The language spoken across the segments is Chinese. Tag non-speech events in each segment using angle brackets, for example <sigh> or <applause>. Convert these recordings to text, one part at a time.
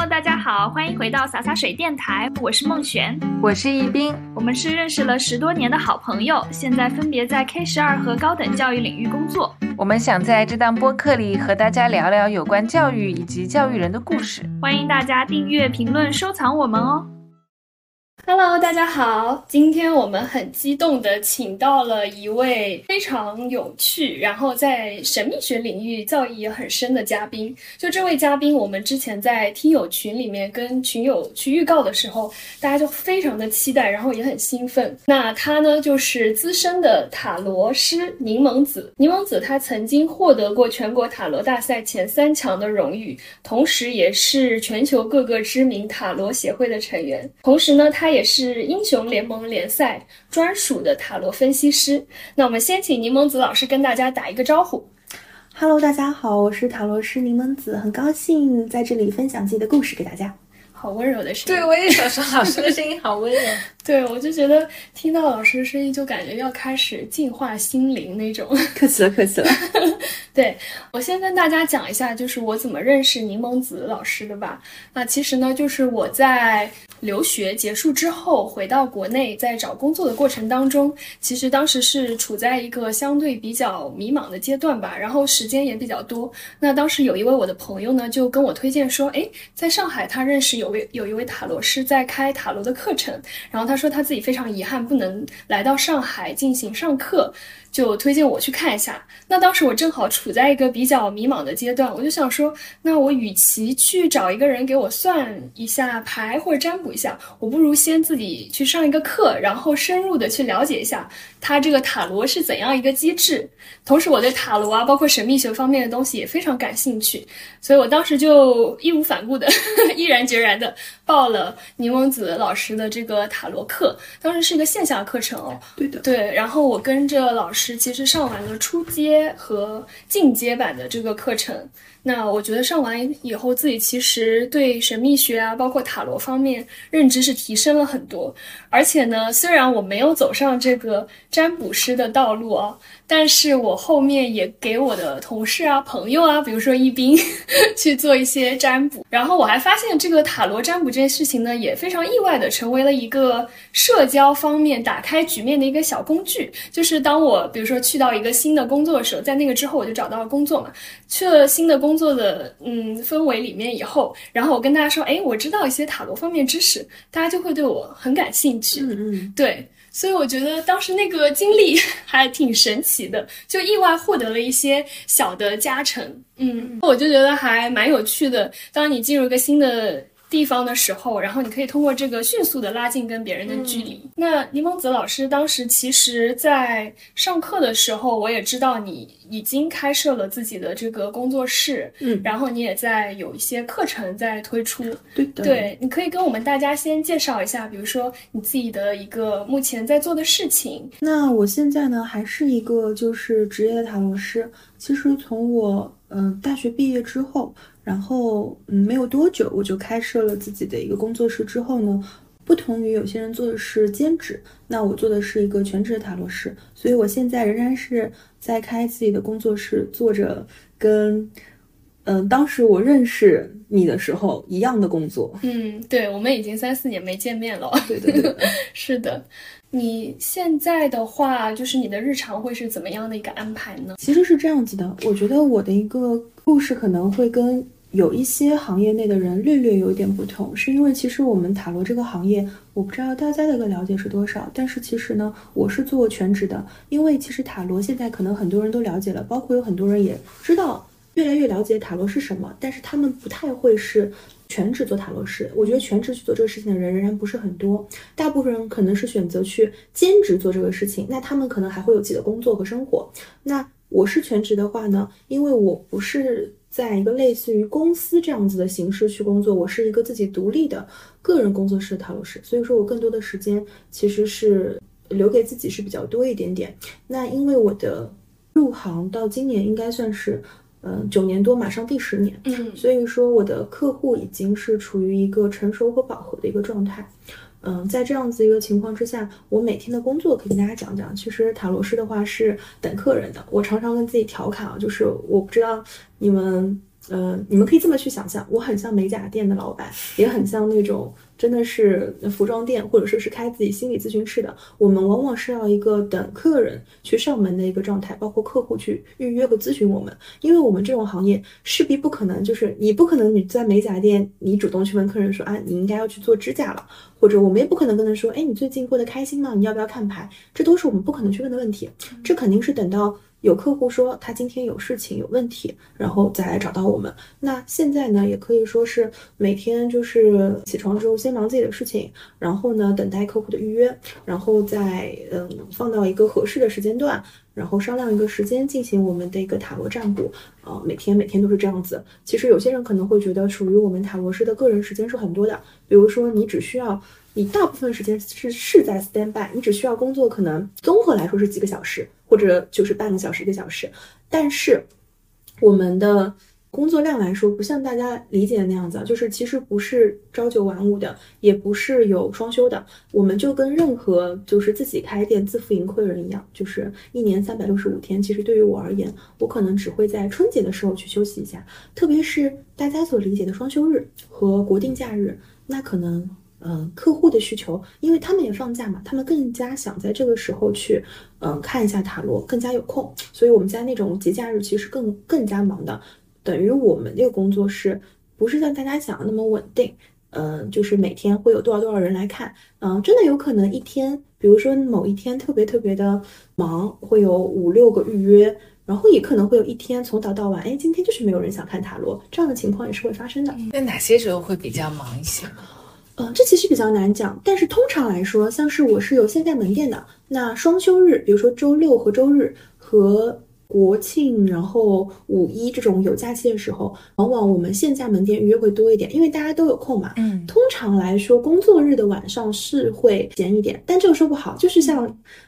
Hello，大家好，欢迎回到洒洒水电台，我是孟璇，我是易斌，我们是认识了十多年的好朋友，现在分别在 K 十二和高等教育领域工作。我们想在这档播客里和大家聊聊有关教育以及教育人的故事，欢迎大家订阅、评论、收藏我们哦。Hello，大家好！今天我们很激动的请到了一位非常有趣，然后在神秘学领域造诣也很深的嘉宾。就这位嘉宾，我们之前在听友群里面跟群友去预告的时候，大家就非常的期待，然后也很兴奋。那他呢，就是资深的塔罗师柠檬子。柠檬子他曾经获得过全国塔罗大赛前三强的荣誉，同时也是全球各个知名塔罗协会的成员。同时呢，他。也是英雄联盟联赛专属的塔罗分析师。那我们先请柠檬子老师跟大家打一个招呼。Hello，大家好，我是塔罗师柠檬子，很高兴在这里分享自己的故事给大家。好温柔的声音，对我也想说，老师的声音好温柔。对，我就觉得听到老师的声音，就感觉要开始净化心灵那种。<laughs> 客气了，客气了。<laughs> 对我先跟大家讲一下，就是我怎么认识柠檬子老师的吧。那其实呢，就是我在留学结束之后回到国内，在找工作的过程当中，其实当时是处在一个相对比较迷茫的阶段吧，然后时间也比较多。那当时有一位我的朋友呢，就跟我推荐说，哎，在上海他认识有。位有一位塔罗师在开塔罗的课程，然后他说他自己非常遗憾不能来到上海进行上课。就推荐我去看一下。那当时我正好处在一个比较迷茫的阶段，我就想说，那我与其去找一个人给我算一下牌或者占卜一下，我不如先自己去上一个课，然后深入的去了解一下他这个塔罗是怎样一个机制。同时，我对塔罗啊，包括神秘学方面的东西也非常感兴趣，所以我当时就义无反顾的、<laughs> 毅然决然的报了柠檬子老师的这个塔罗课。当时是一个线下课程哦，对的，对。然后我跟着老师。其实上完了初阶和进阶版的这个课程。那我觉得上完以后，自己其实对神秘学啊，包括塔罗方面认知是提升了很多。而且呢，虽然我没有走上这个占卜师的道路啊，但是我后面也给我的同事啊、朋友啊，比如说一斌 <laughs> 去做一些占卜。然后我还发现，这个塔罗占卜这件事情呢，也非常意外的成为了一个社交方面打开局面的一个小工具。就是当我比如说去到一个新的工作的时候，在那个之后我就找到了工作嘛，去了新的工。作的嗯氛围里面以后，然后我跟大家说，哎，我知道一些塔罗方面知识，大家就会对我很感兴趣。嗯嗯，对，所以我觉得当时那个经历 <laughs> 还挺神奇的，就意外获得了一些小的加成。嗯，我就觉得还蛮有趣的。当你进入一个新的。地方的时候，然后你可以通过这个迅速的拉近跟别人的距离。那柠檬子老师当时其实，在上课的时候，我也知道你已经开设了自己的这个工作室，嗯，然后你也在有一些课程在推出，对的，对，你可以跟我们大家先介绍一下，比如说你自己的一个目前在做的事情。那我现在呢，还是一个就是职业的塔罗师。其实从我嗯大学毕业之后。然后，嗯，没有多久，我就开设了自己的一个工作室。之后呢，不同于有些人做的是兼职，那我做的是一个全职的塔罗师。所以我现在仍然是在开自己的工作室，做着跟，嗯，当时我认识你的时候一样的工作。嗯，对，我们已经三四年没见面了。对对对，<laughs> 是的。你现在的话，就是你的日常会是怎么样的一个安排呢？其实是这样子的，我觉得我的一个故事可能会跟。有一些行业内的人略略有一点不同，是因为其实我们塔罗这个行业，我不知道大家的一个了解是多少，但是其实呢，我是做全职的，因为其实塔罗现在可能很多人都了解了，包括有很多人也知道越来越了解塔罗是什么，但是他们不太会是全职做塔罗师。我觉得全职去做这个事情的人仍然不是很多，大部分人可能是选择去兼职做这个事情，那他们可能还会有自己的工作和生活。那我是全职的话呢，因为我不是。在一个类似于公司这样子的形式去工作，我是一个自己独立的个人工作室的塔罗师，所以说我更多的时间其实是留给自己是比较多一点点。那因为我的入行到今年应该算是，嗯，九年多，马上第十年，嗯，所以说我的客户已经是处于一个成熟和饱和的一个状态。嗯，在这样子一个情况之下，我每天的工作可以跟大家讲讲。其实塔罗师的话是等客人的。我常常跟自己调侃啊，就是我不知道你们呃，你们可以这么去想象，我很像美甲店的老板，也很像那种真的是服装店，或者说是开自己心理咨询室的。我们往往是要一个等客人去上门的一个状态，包括客户去预约和咨询我们，因为我们这种行业势必不可能，就是你不可能你在美甲店，你主动去问客人说啊，你应该要去做指甲了，或者我们也不可能跟他说，哎，你最近过得开心吗？你要不要看牌？这都是我们不可能去问的问题，这肯定是等到。有客户说他今天有事情有问题，然后再来找到我们。那现在呢，也可以说是每天就是起床之后先忙自己的事情，然后呢等待客户的预约，然后再嗯放到一个合适的时间段，然后商量一个时间进行我们的一个塔罗占卜。啊，每天每天都是这样子。其实有些人可能会觉得属于我们塔罗师的个人时间是很多的，比如说你只需要。你大部分时间是是在 stand by，你只需要工作，可能综合来说是几个小时，或者就是半个小时一个小时。但是我们的工作量来说，不像大家理解的那样子，就是其实不是朝九晚五的，也不是有双休的。我们就跟任何就是自己开店自负盈亏的人一样，就是一年三百六十五天。其实对于我而言，我可能只会在春节的时候去休息一下，特别是大家所理解的双休日和国定假日，那可能。嗯，客户的需求，因为他们也放假嘛，他们更加想在这个时候去，嗯，看一下塔罗，更加有空。所以我们在那种节假日其实更更加忙的，等于我们这个工作室不是像大家想的那么稳定，嗯，就是每天会有多少多少人来看，嗯，真的有可能一天，比如说某一天特别特别的忙，会有五六个预约，然后也可能会有一天从早到晚，哎，今天就是没有人想看塔罗，这样的情况也是会发生的。那哪些时候会比较忙一些？嗯，这其实比较难讲，但是通常来说，像是我是有线下门店的，那双休日，比如说周六和周日和。国庆，然后五一这种有假期的时候，往往我们线下门店预约会多一点，因为大家都有空嘛。嗯，通常来说，工作日的晚上是会闲一点，但这个说不好，就是像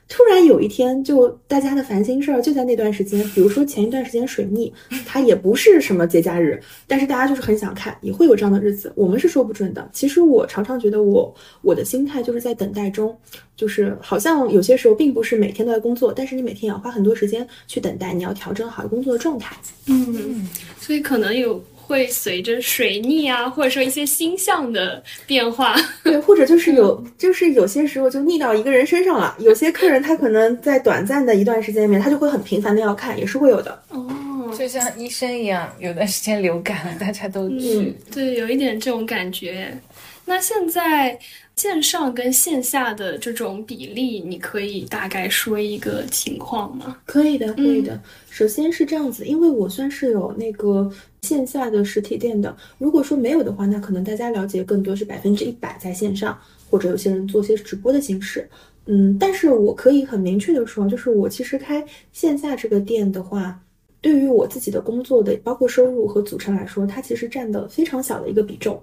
突然有一天，就大家的烦心事儿就在那段时间，比如说前一段时间水逆，<laughs> 它也不是什么节假日，但是大家就是很想看，也会有这样的日子，我们是说不准的。其实我常常觉得，我我的心态就是在等待中。就是好像有些时候并不是每天都在工作，但是你每天也要花很多时间去等待，你要调整好工作的状态。嗯，所以可能有会随着水逆啊，或者说一些星象的变化，<laughs> 对，或者就是有，就是有些时候就逆到一个人身上了。<laughs> 有些客人他可能在短暂的一段时间里面，他就会很频繁的要看，也是会有的。哦，就像医生一样，有段时间流感了，大家都去。对，有一点这种感觉。那现在。线上跟线下的这种比例，你可以大概说一个情况吗？可以的，可以的。首先是这样子，因为我算是有那个线下的实体店的。如果说没有的话，那可能大家了解更多是百分之一百在线上，或者有些人做些直播的形式。嗯，但是我可以很明确的说，就是我其实开线下这个店的话，对于我自己的工作的包括收入和组成来说，它其实占的非常小的一个比重。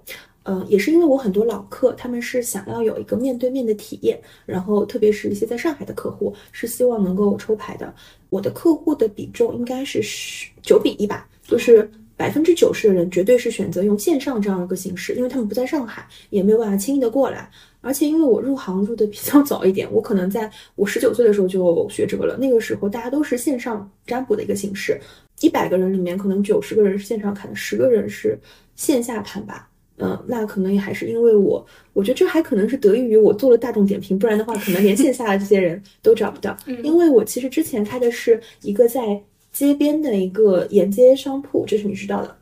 嗯，也是因为我很多老客，他们是想要有一个面对面的体验，然后特别是一些在上海的客户是希望能够抽牌的。我的客户的比重应该是十九比一吧，就是百分之九十的人绝对是选择用线上这样一个形式，因为他们不在上海，也没有办法轻易的过来。而且因为我入行入的比较 <laughs> 早一点，我可能在我十九岁的时候就学这个了。那个时候大家都是线上占卜的一个形式，一百个人里面可能九十个人是线上看，十个人是线下看吧。嗯，那可能也还是因为我，我觉得这还可能是得益于我做了大众点评，不然的话，可能连线下的这些人都找不到。<laughs> 因为我其实之前开的是一个在街边的一个沿街商铺，这是你知道的。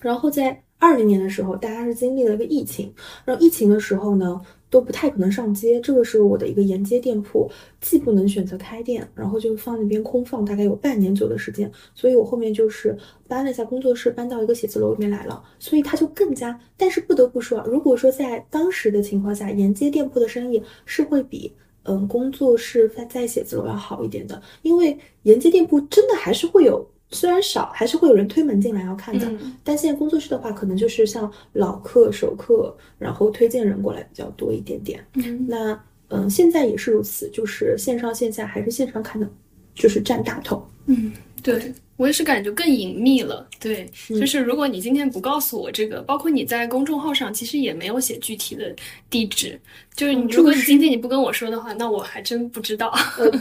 然后在二零年的时候，大家是经历了一个疫情，然后疫情的时候呢。都不太可能上街，这个是我的一个沿街店铺，既不能选择开店，然后就放那边空放，大概有半年左右的时间，所以我后面就是搬了一下工作室，搬到一个写字楼里面来了，所以它就更加。但是不得不说，如果说在当时的情况下，沿街店铺的生意是会比嗯工作室在在写字楼要好一点的，因为沿街店铺真的还是会有。虽然少，还是会有人推门进来要看的。但现在工作室的话，可能就是像老客、熟客，然后推荐人过来比较多一点点。那嗯，现在也是如此，就是线上线下还是线上看的，就是占大头。嗯，对。我也是感觉更隐秘了。对，就是如果你今天不告诉我这个，包括你在公众号上其实也没有写具体的地址，就是你如果你今天你不跟我说的话，那我还真不知道。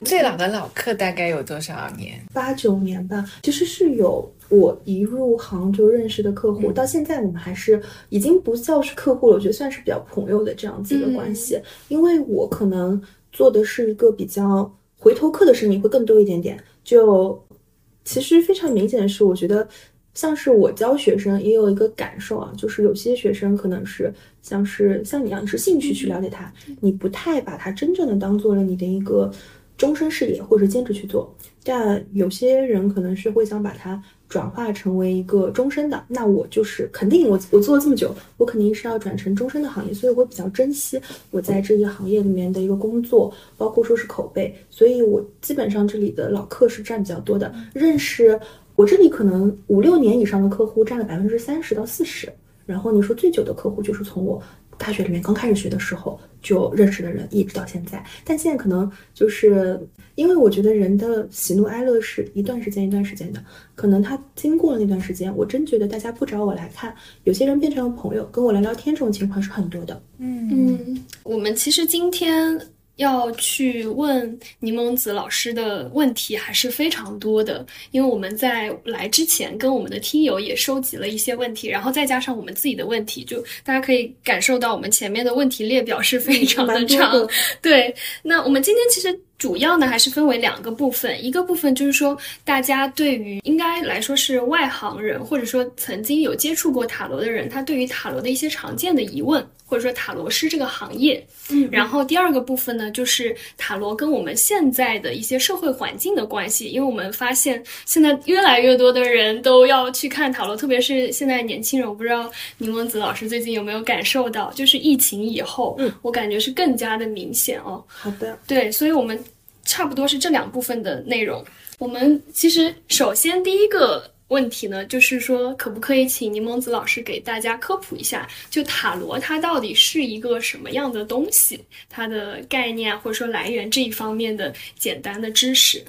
最老的老客大概有多少年？八九年吧。其实是有我一入行就认识的客户，到现在我们还是已经不叫是客户了，我觉得算是比较朋友的这样子一个关系。因为我可能做的是一个比较回头客的生意会更多一点点，就。其实非常明显的是，我觉得像是我教学生也有一个感受啊，就是有些学生可能是像是像你一样是兴趣去了解他，你不太把他真正的当做了你的一个终身事业或者兼职去做，但有些人可能是会想把它。转化成为一个终身的，那我就是肯定我我做了这么久，我肯定是要转成终身的行业，所以我比较珍惜我在这一行业里面的一个工作，包括说是口碑，所以我基本上这里的老客是占比较多的，认识我这里可能五六年以上的客户占了百分之三十到四十，然后你说最久的客户就是从我。大学里面刚开始学的时候就认识的人，一直到现在。但现在可能就是因为我觉得人的喜怒哀乐是一段时间一段时间的，可能他经过了那段时间，我真觉得大家不找我来看，有些人变成了朋友，跟我聊聊天，这种情况是很多的。嗯嗯，我们其实今天。要去问柠檬子老师的问题还是非常多的，因为我们在来之前跟我们的听友也收集了一些问题，然后再加上我们自己的问题，就大家可以感受到我们前面的问题列表是非常的长。<laughs> 对，那我们今天其实。主要呢还是分为两个部分，一个部分就是说，大家对于应该来说是外行人，或者说曾经有接触过塔罗的人，他对于塔罗的一些常见的疑问，或者说塔罗师这个行业。嗯，然后第二个部分呢，就是塔罗跟我们现在的一些社会环境的关系，因为我们发现现在越来越多的人都要去看塔罗，特别是现在年轻人，我不知道柠檬子老师最近有没有感受到，就是疫情以后，嗯，我感觉是更加的明显哦。好的，对，所以我们。差不多是这两部分的内容。我们其实首先第一个问题呢，就是说可不可以请柠檬子老师给大家科普一下，就塔罗它到底是一个什么样的东西，它的概念或者说来源这一方面的简单的知识。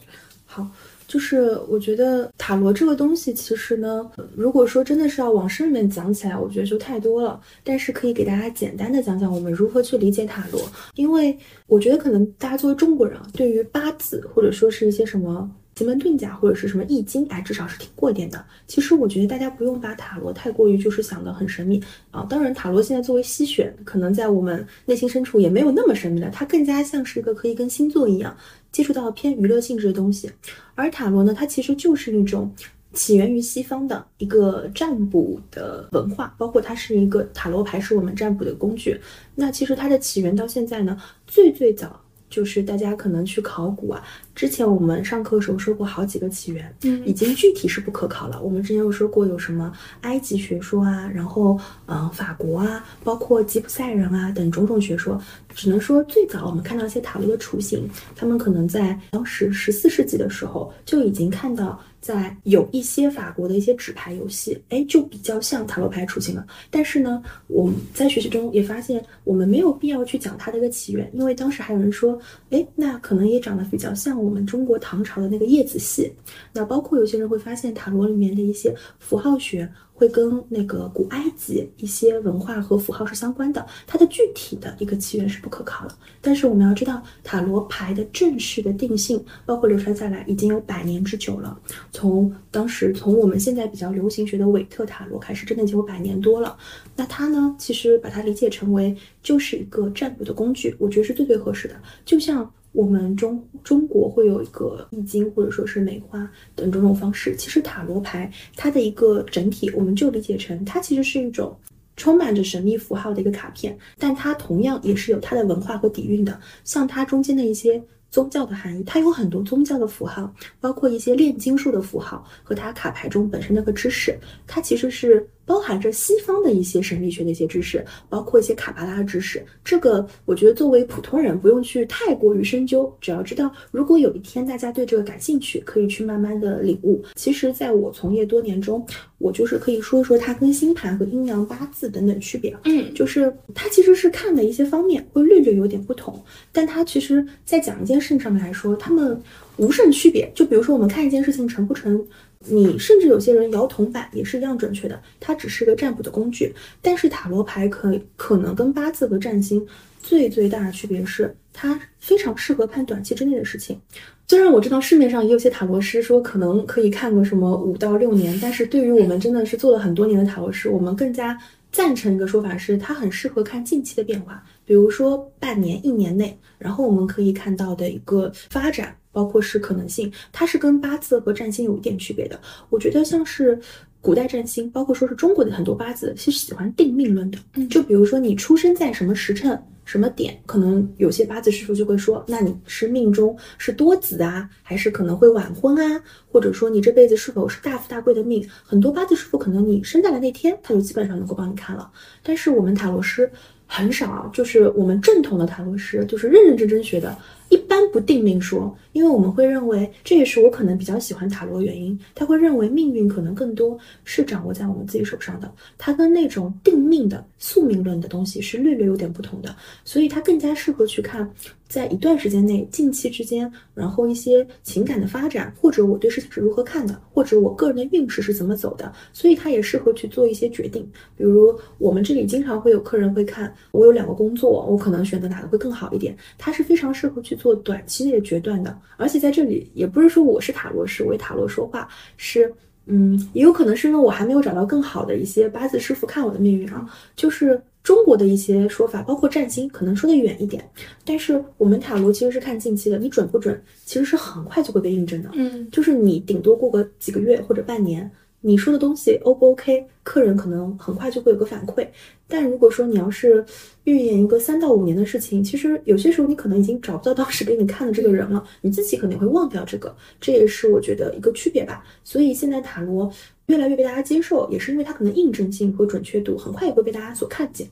好。就是我觉得塔罗这个东西，其实呢，如果说真的是要往深里面讲起来，我觉得就太多了。但是可以给大家简单的讲讲我们如何去理解塔罗，因为我觉得可能大家作为中国人啊，对于八字或者说是一些什么奇门遁甲或者是什么易经，哎，至少是听过一点的。其实我觉得大家不用把塔罗太过于就是想的很神秘啊。当然，塔罗现在作为西选，可能在我们内心深处也没有那么神秘了，它更加像是一个可以跟星座一样。接触到偏娱乐性质的东西，而塔罗呢，它其实就是一种起源于西方的一个占卜的文化，包括它是一个塔罗牌是我们占卜的工具。那其实它的起源到现在呢，最最早就是大家可能去考古啊。之前我们上课的时候说过好几个起源，嗯，已经具体是不可考了。我们之前有说过有什么埃及学说啊，然后嗯法国啊，包括吉普赛人啊等种种学说，只能说最早我们看到一些塔罗的雏形，他们可能在当时十四世纪的时候就已经看到，在有一些法国的一些纸牌游戏，哎，就比较像塔罗牌雏形了。但是呢，我们在学习中也发现，我们没有必要去讲它的一个起源，因为当时还有人说，哎，那可能也长得比较像。我们中国唐朝的那个叶子戏，那包括有些人会发现塔罗里面的一些符号学会跟那个古埃及一些文化和符号是相关的，它的具体的一个起源是不可靠的。但是我们要知道，塔罗牌的正式的定性，包括流传下来已经有百年之久了。从当时从我们现在比较流行学的韦特塔罗开始，真的已经有百年多了。那它呢，其实把它理解成为就是一个占卜的工具，我觉得是最最合适的。就像。我们中中国会有一个易经，或者说是梅花等种种方式。其实塔罗牌它的一个整体，我们就理解成它其实是一种充满着神秘符号的一个卡片，但它同样也是有它的文化和底蕴的。像它中间的一些宗教的含义，它有很多宗教的符号，包括一些炼金术的符号和它卡牌中本身那个知识，它其实是。包含着西方的一些神秘学的一些知识，包括一些卡巴拉的知识。这个我觉得作为普通人不用去太过于深究，只要知道，如果有一天大家对这个感兴趣，可以去慢慢的领悟。其实，在我从业多年中，我就是可以说说它跟星盘和阴阳八字等等区别。嗯，就是它其实是看的一些方面会略略有点不同，但它其实在讲一件事情上面来说，他们无甚区别。就比如说我们看一件事情成不成。你甚至有些人摇铜板也是一样准确的，它只是个占卜的工具。但是塔罗牌可可能跟八字和占星最最大的区别是，它非常适合看短期之内的事情。虽然我知道市面上也有些塔罗师说可能可以看个什么五到六年，但是对于我们真的是做了很多年的塔罗师，我们更加赞成一个说法是，它很适合看近期的变化，比如说半年、一年内，然后我们可以看到的一个发展。包括是可能性，它是跟八字和占星有一点区别的。我觉得像是古代占星，包括说是中国的很多八字，是喜欢定命论的。嗯就比如说你出生在什么时辰、什么点，可能有些八字师傅就会说，那你是命中是多子啊，还是可能会晚婚啊？或者说你这辈子是否是大富大贵的命？很多八字师傅可能你生下来那天，他就基本上能够帮你看了。但是我们塔罗师很少，就是我们正统的塔罗师，就是认认真真学的。一般不定命说，因为我们会认为，这也是我可能比较喜欢塔罗的原因。他会认为命运可能更多是掌握在我们自己手上的，它跟那种定命的宿命论的东西是略略有点不同的，所以它更加适合去看。在一段时间内，近期之间，然后一些情感的发展，或者我对事情是如何看的，或者我个人的运势是怎么走的，所以它也适合去做一些决定。比如我们这里经常会有客人会看，我有两个工作，我可能选择哪个会更好一点，它是非常适合去做短期内的决断的。而且在这里，也不是说我是塔罗师为塔罗说话，是，嗯，也有可能是因为我还没有找到更好的一些八字师傅看我的命运啊，就是。中国的一些说法，包括占星，可能说的远一点，但是我们塔罗其实是看近期的，你准不准，其实是很快就会被印证的。嗯，就是你顶多过个几个月或者半年，你说的东西 O 不 OK，客人可能很快就会有个反馈。但如果说你要是预言一个三到五年的事情，其实有些时候你可能已经找不到当时给你看的这个人了，你自己可能会忘掉这个，这也是我觉得一个区别吧。所以现在塔罗。越来越被大家接受，也是因为它可能印证性和准确度很快也会被大家所看见。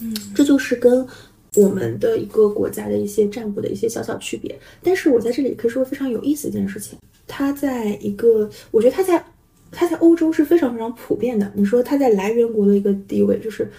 嗯，这就是跟我们的一个国家的一些占卜的一些小小区别。但是我在这里可以说非常有意思一件事情，它在一个，我觉得它在它在欧洲是非常非常普遍的。你说它在来源国的一个地位，就是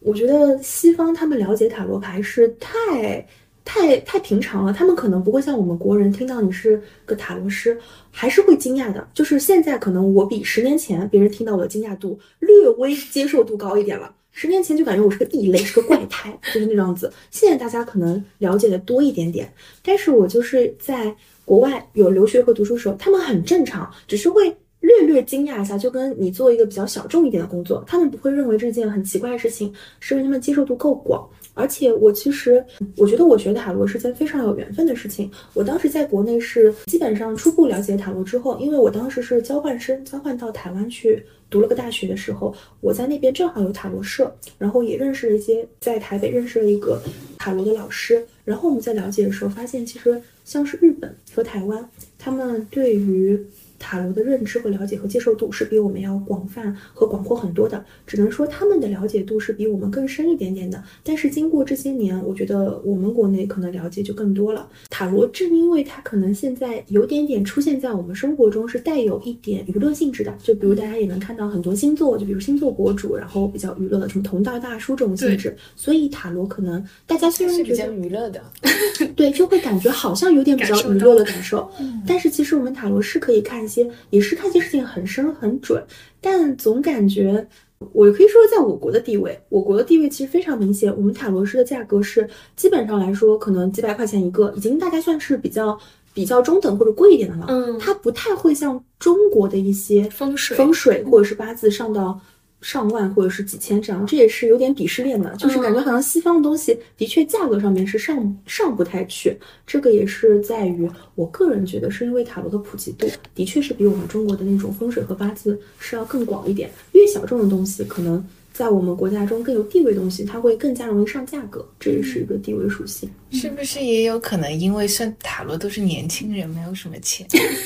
我觉得西方他们了解塔罗牌是太。太太平常了，他们可能不会像我们国人听到你是个塔罗师，还是会惊讶的。就是现在可能我比十年前别人听到我的惊讶度略微接受度高一点了。十年前就感觉我是个异类，是个怪 <laughs> 胎，就是那样子。现在大家可能了解的多一点点，但是我就是在国外有留学和读书时候，他们很正常，只是会略略惊讶一下，就跟你做一个比较小众一点的工作，他们不会认为这件很奇怪的事情，是因为他们接受度够广。而且我其实，我觉得我学塔罗是件非常有缘分的事情。我当时在国内是基本上初步了解塔罗之后，因为我当时是交换生，交换到台湾去读了个大学的时候，我在那边正好有塔罗社，然后也认识了一些在台北认识了一个塔罗的老师。然后我们在了解的时候，发现其实像是日本和台湾，他们对于塔罗的认知和了解和接受度是比我们要广泛和广阔很多的，只能说他们的了解度是比我们更深一点点的。但是经过这些年，我觉得我们国内可能了解就更多了。塔罗正因为它可能现在有点点出现在我们生活中，是带有一点娱乐性质的。就比如大家也能看到很多星座，就比如星座博主，然后比较娱乐的什么同道大叔这种性质。所以塔罗可能大家虽然觉得娱乐的，<laughs> 对，就会感觉好像有点比较娱乐的感受。但是其实我们塔罗是可以看。些也是看些事情很深很准，但总感觉我可以说，在我国的地位，我国的地位其实非常明显。我们塔罗师的价格是基本上来说，可能几百块钱一个，已经大家算是比较比较中等或者贵一点的了。嗯，它不太会像中国的一些风水风水或者是八字上到。上万或者是几千这样，这也是有点鄙视链的，就是感觉好像西方的东西的确价格上面是上上不太去。这个也是在于我个人觉得，是因为塔罗的普及度的确是比我们中国的那种风水和八字是要更广一点。越小众的东西，可能在我们国家中更有地位东西，它会更加容易上价格，这也是一个地位属性。是不是也有可能因为算塔罗都是年轻人，没有什么钱？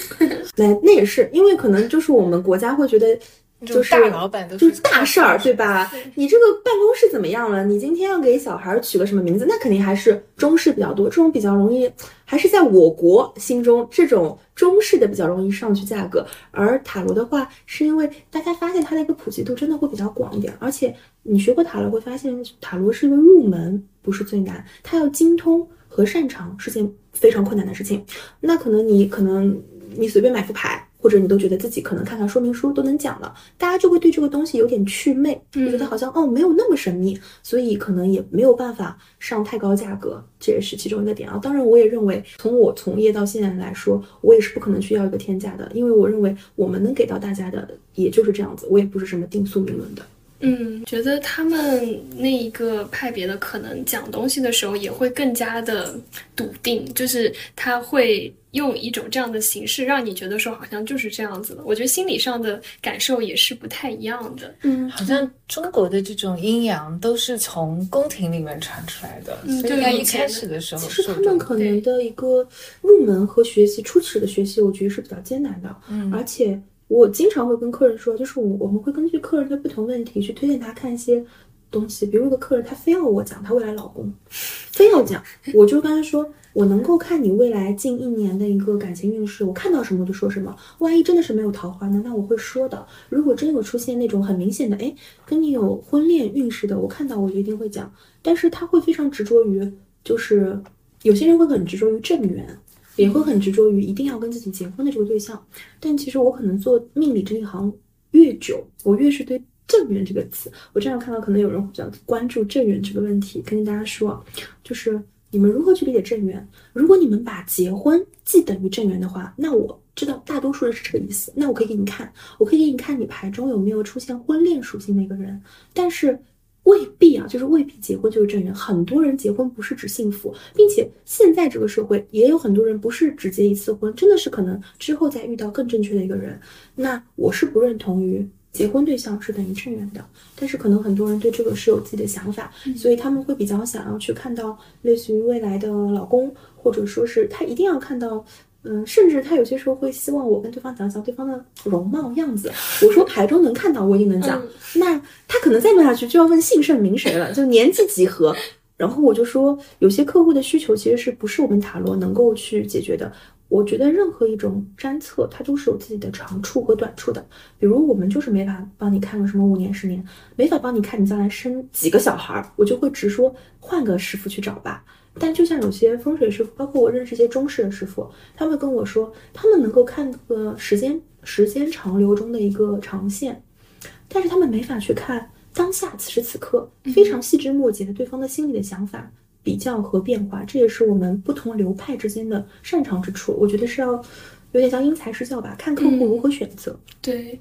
<laughs> 那那也是因为可能就是我们国家会觉得。就是大老板都是大事儿，对吧？你这个办公室怎么样了？你今天要给小孩取个什么名字？那肯定还是中式比较多，这种比较容易，还是在我国心中，这种中式的比较容易上去价格。而塔罗的话，是因为大家发现它的一个普及度真的会比较广一点，而且你学过塔罗会发现，塔罗是一个入门，不是最难，它要精通和擅长是件非常困难的事情。那可能你可能你随便买副牌。或者你都觉得自己可能看看说明书都能讲了，大家就会对这个东西有点祛魅，就觉得好像哦没有那么神秘，所以可能也没有办法上太高价格，这也是其中一个点啊。当然，我也认为从我从业到现在来说，我也是不可能去要一个天价的，因为我认为我们能给到大家的也就是这样子，我也不是什么定速明论的。嗯，觉得他们那一个派别的可能讲东西的时候也会更加的笃定，就是他会用一种这样的形式让你觉得说好像就是这样子的。我觉得心理上的感受也是不太一样的。嗯，好像中国的这种阴阳都是从宫廷里面传出来的，嗯就所以在一开始的时候其实他们可能的一个入门和学习初始的学习，我觉得是比较艰难的。嗯而且我经常会跟客人说，就是我我们会根据客人的不同问题去推荐他看一些东西。比如有个客人他非要我讲她未来老公，非要讲，<laughs> 我就跟他说，我能够看你未来近一年的一个感情运势，我看到什么就说什么。万一真的是没有桃花呢，那我会说的。如果真有出现那种很明显的，哎，跟你有婚恋运势的，我看到我就一定会讲。但是他会非常执着于，就是有些人会很执着于正缘。也会很执着于一定要跟自己结婚的这个对象，但其实我可能做命理这一行越久，我越是对正缘这个词，我这样看到可能有人比较关注正缘这个问题，跟大家说，就是你们如何去理解正缘？如果你们把结婚既等于正缘的话，那我知道大多数人是这个意思，那我可以给你看，我可以给你看你牌中有没有出现婚恋属性的一个人，但是。未必啊，就是未必结婚就是正缘。很多人结婚不是指幸福，并且现在这个社会也有很多人不是只结一次婚，真的是可能之后再遇到更正确的一个人。那我是不认同于结婚对象是等于正缘的，但是可能很多人对这个是有自己的想法，所以他们会比较想要去看到类似于未来的老公，或者说是他一定要看到。嗯，甚至他有些时候会希望我跟对方讲讲对方的容貌样子。我说牌中能看到，我一定能讲。嗯那他可能再问下去就要问姓甚名谁了，就年纪几何。然后我就说，有些客户的需求其实是不是我们塔罗能够去解决的？我觉得任何一种占测，它都是有自己的长处和短处的。比如我们就是没法帮你看个什么五年、十年，没法帮你看你将来生几个小孩儿，我就会直说换个师傅去找吧。但就像有些风水师傅，包括我认识一些中式的师傅，他们跟我说，他们能够看个时间时间长流中的一个长线，但是他们没法去看当下此时此刻非常细枝末节的对方的心理的想法、比较和变化，这也是我们不同流派之间的擅长之处。我觉得是要有点像因材施教吧，看客户如何选择。对，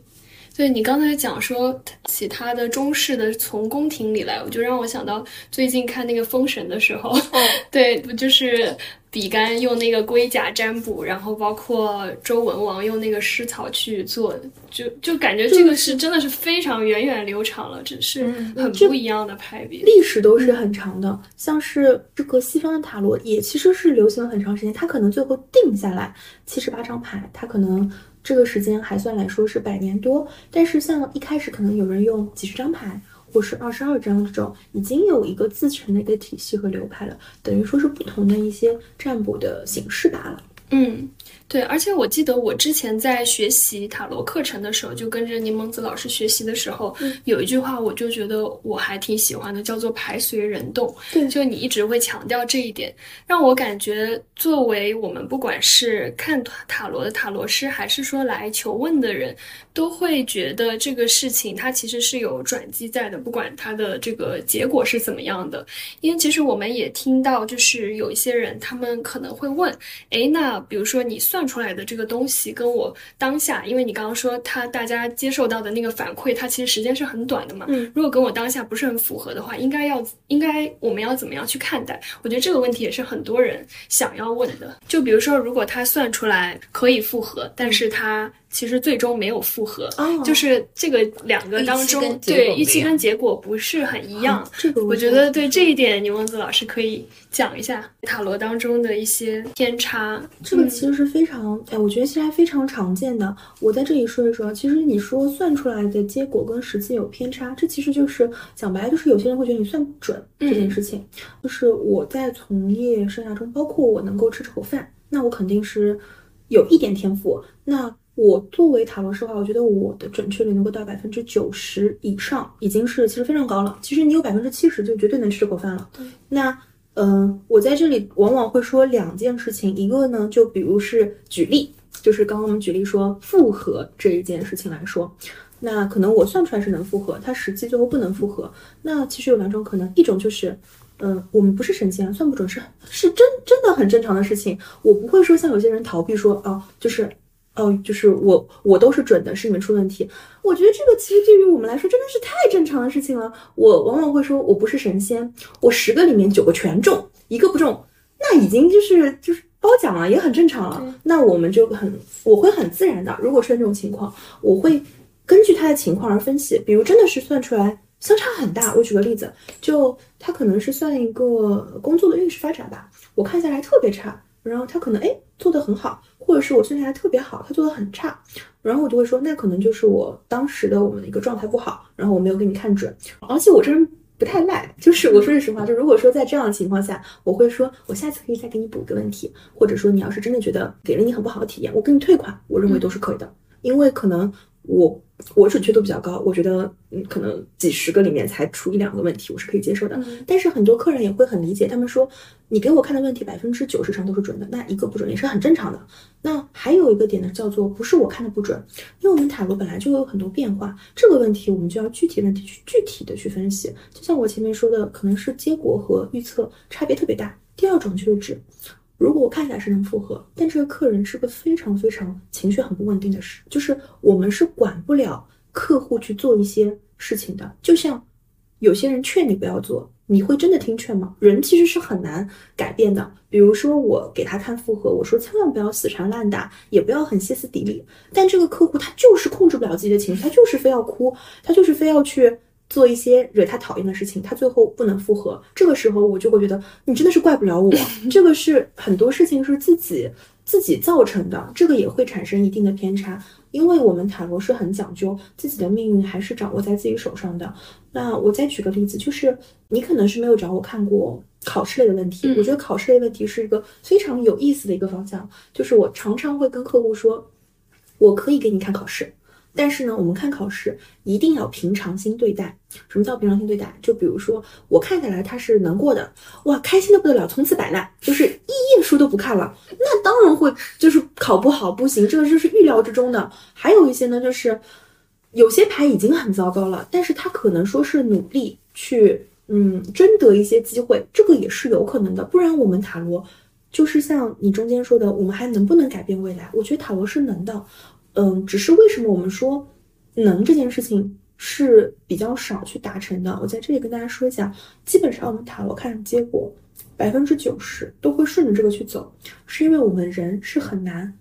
对你刚才讲说其他的中式的从宫廷里来，我就让我想到最近看那个《封神》的时候，<laughs> 对，不就是比干用那个龟甲占卜，然后包括周文王用那个湿草去做，就就感觉这个是真的是非常源远流长了，只是很不一样的派别。历史都是很长的，像是这个西方的塔罗也其实是流行了很长时间，它可能最后定下来七十八张牌，它可能这个时间还算来说是百年多，但是像一开始可能有人用几十张牌。或是二十二张这种已经有一个自成的一个体系和流派了，等于说是不同的一些占卜的形式罢了。嗯，对，而且我记得我之前在学习塔罗课程的时候，就跟着柠檬子老师学习的时候，有一句话我就觉得我还挺喜欢的，叫做“牌随人动”。对就你一直会强调这一点，让我感觉作为我们不管是看塔罗的塔罗师，还是说来求问的人，都会觉得这个事情它其实是有转机在的，不管它的这个结果是怎么样的。因为其实我们也听到，就是有一些人他们可能会问，诶，那比如说你算出来的这个东西跟我当下，因为你刚刚说他大家接受到的那个反馈，它其实时间是很短的嘛。嗯，如果跟我当下不是很符合的话，应该要应该我们要怎么样去看待？我觉得这个问题也是很多人想要问的。就比如说，如果他算出来可以复合，但是他其实最终没有复合，哦就是这个两个当中对预期跟结果不是很一样。这个我觉得对这一点，牛王子老师可以讲一下塔罗当中的一些偏差。这个其实是非常，哎，我觉得其实还非常常见的。我在这里说一说，其实你说算出来的结果跟实际有偏差，这其实就是讲白了，就是有些人会觉得你算不准这件事情。就是我在从业生涯中，包括我能够吃这口饭，那我肯定是有一点天赋。那我作为塔罗师的话，我觉得我的准确率能够到百分之九十以上，已经是其实非常高了。其实你有百分之七十，就绝对能吃这口饭了。那嗯，我在这里往往会说两件事情，一个呢，就比如是举例，就是刚刚我们举例说复合这一件事情来说，那可能我算出来是能复合，它实际最后不能复合。那其实有两种可能，一种就是，嗯、我们不是神仙，算不准是是真真的很正常的事情。我不会说像有些人逃避说啊，就是哦，就是我我都是准的，是你们出问题。我觉得这个其实对于我们来说真的是太正常的事情了。我往往会说我不是神仙，我十个里面九个全中，一个不中，那已经就是就是褒奖了，也很正常了。那我们就很我会很自然的，如果出现这种情况，我会根据他的情况而分析。比如真的是算出来相差很大，我举个例子，就他可能是算一个工作的运势发展吧，我看下来特别差，然后他可能哎做得很好，或者是我算下来特别好，他做的很差，然后我就会说那可能就是我当时的我们的一个状态不好，然后我没有给你看准，而且我这人。不太赖，就是我说句实话，就如果说在这样的情况下，我会说，我下次可以再给你补个问题，或者说你要是真的觉得给了你很不好的体验，我给你退款，我认为都是可以的，因为可能我我准确度比较高，我觉得嗯，可能几十个里面才出一两个问题，我是可以接受的。但是很多客人也会很理解，他们说你给我看的问题百分之九十上都是准的，那一个不准也是很正常的。那还有一个点呢，叫做不是我看的不准，因为我们塔罗本来就有很多变化，这个问题我们就要具体问题去具体的去分析。就像我前面说的，可能是结果和预测差别特别大。第二种就是指。如果我看起来是能复合，但这个客人是个非常非常情绪很不稳定的事，就是我们是管不了客户去做一些事情的。就像有些人劝你不要做，你会真的听劝吗？人其实是很难改变的。比如说我给他看复合，我说千万不要死缠烂打，也不要很歇斯底里，但这个客户他就是控制不了自己的情绪，他就是非要哭，他就是非要去。做一些惹他讨厌的事情，他最后不能复合，这个时候我就会觉得你真的是怪不了我，<laughs> 这个是很多事情是自己自己造成的，这个也会产生一定的偏差，因为我们塔罗是很讲究自己的命运还是掌握在自己手上的。那我再举个例子，就是你可能是没有找我看过考试类的问题，我觉得考试类问题是一个非常有意思的一个方向，就是我常常会跟客户说，我可以给你看考试。但是呢，我们看考试一定要平常心对待。什么叫平常心对待？就比如说，我看下来他是能过的，哇，开心的不得了，从此摆烂，就是一页书都不看了。那当然会就是考不好，不行，这个就是预料之中的。还有一些呢，就是有些牌已经很糟糕了，但是他可能说是努力去嗯争得一些机会，这个也是有可能的。不然我们塔罗就是像你中间说的，我们还能不能改变未来？我觉得塔罗是能的。嗯，只是为什么我们说能这件事情是比较少去达成的？我在这里跟大家说一下，基本上我们塔罗看结果，百分之九十都会顺着这个去走，是因为我们人是很难，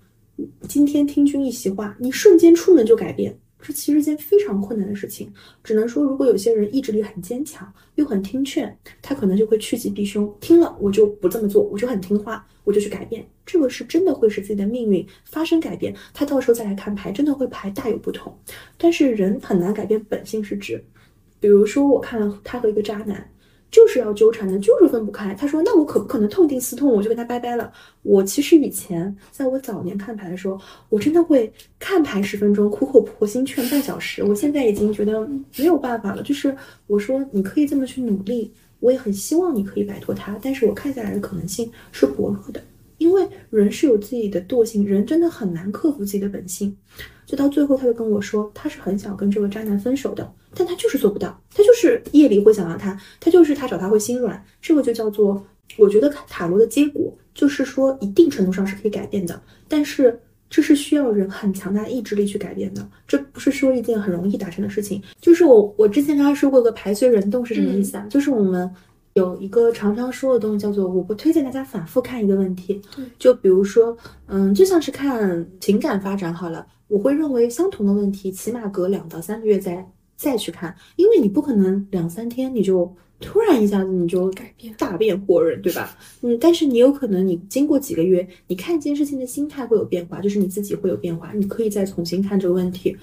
今天听君一席话，你瞬间出门就改变，这其实是件非常困难的事情。只能说，如果有些人意志力很坚强，又很听劝，他可能就会趋吉避凶，听了我就不这么做，我就很听话，我就去改变。这个是真的会使自己的命运发生改变，他到时候再来看牌，真的会牌大有不同。但是人很难改变本性，是指，比如说我看了他和一个渣男，就是要纠缠的，就是分不开。他说那我可不可能痛定思痛，我就跟他拜拜了？我其实以前在我早年看牌的时候，我真的会看牌十分钟，苦口婆心劝半小时。我现在已经觉得没有办法了，就是我说你可以这么去努力，我也很希望你可以摆脱他，但是我看下来的可能性是薄弱的。因为人是有自己的惰性，人真的很难克服自己的本性。就到最后，他就跟我说，他是很想跟这个渣男分手的，但他就是做不到，他就是夜里会想到他，他就是他找他会心软。这个就叫做，我觉得塔罗的结果就是说，一定程度上是可以改变的，但是这是需要人很强大的意志力去改变的，这不是说一件很容易达成的事情。就是我我之前跟他说过个牌随人动是什么意思啊？就是我们。有一个常常说的东西叫做，我不推荐大家反复看一个问题。就比如说，嗯，就像是看情感发展好了，我会认为相同的问题，起码隔两到三个月再再去看，因为你不可能两三天你就突然一下子你就改变大变活人，对吧？嗯，但是你有可能你经过几个月，你看一件事情的心态会有变化，就是你自己会有变化，你可以再重新看这个问题。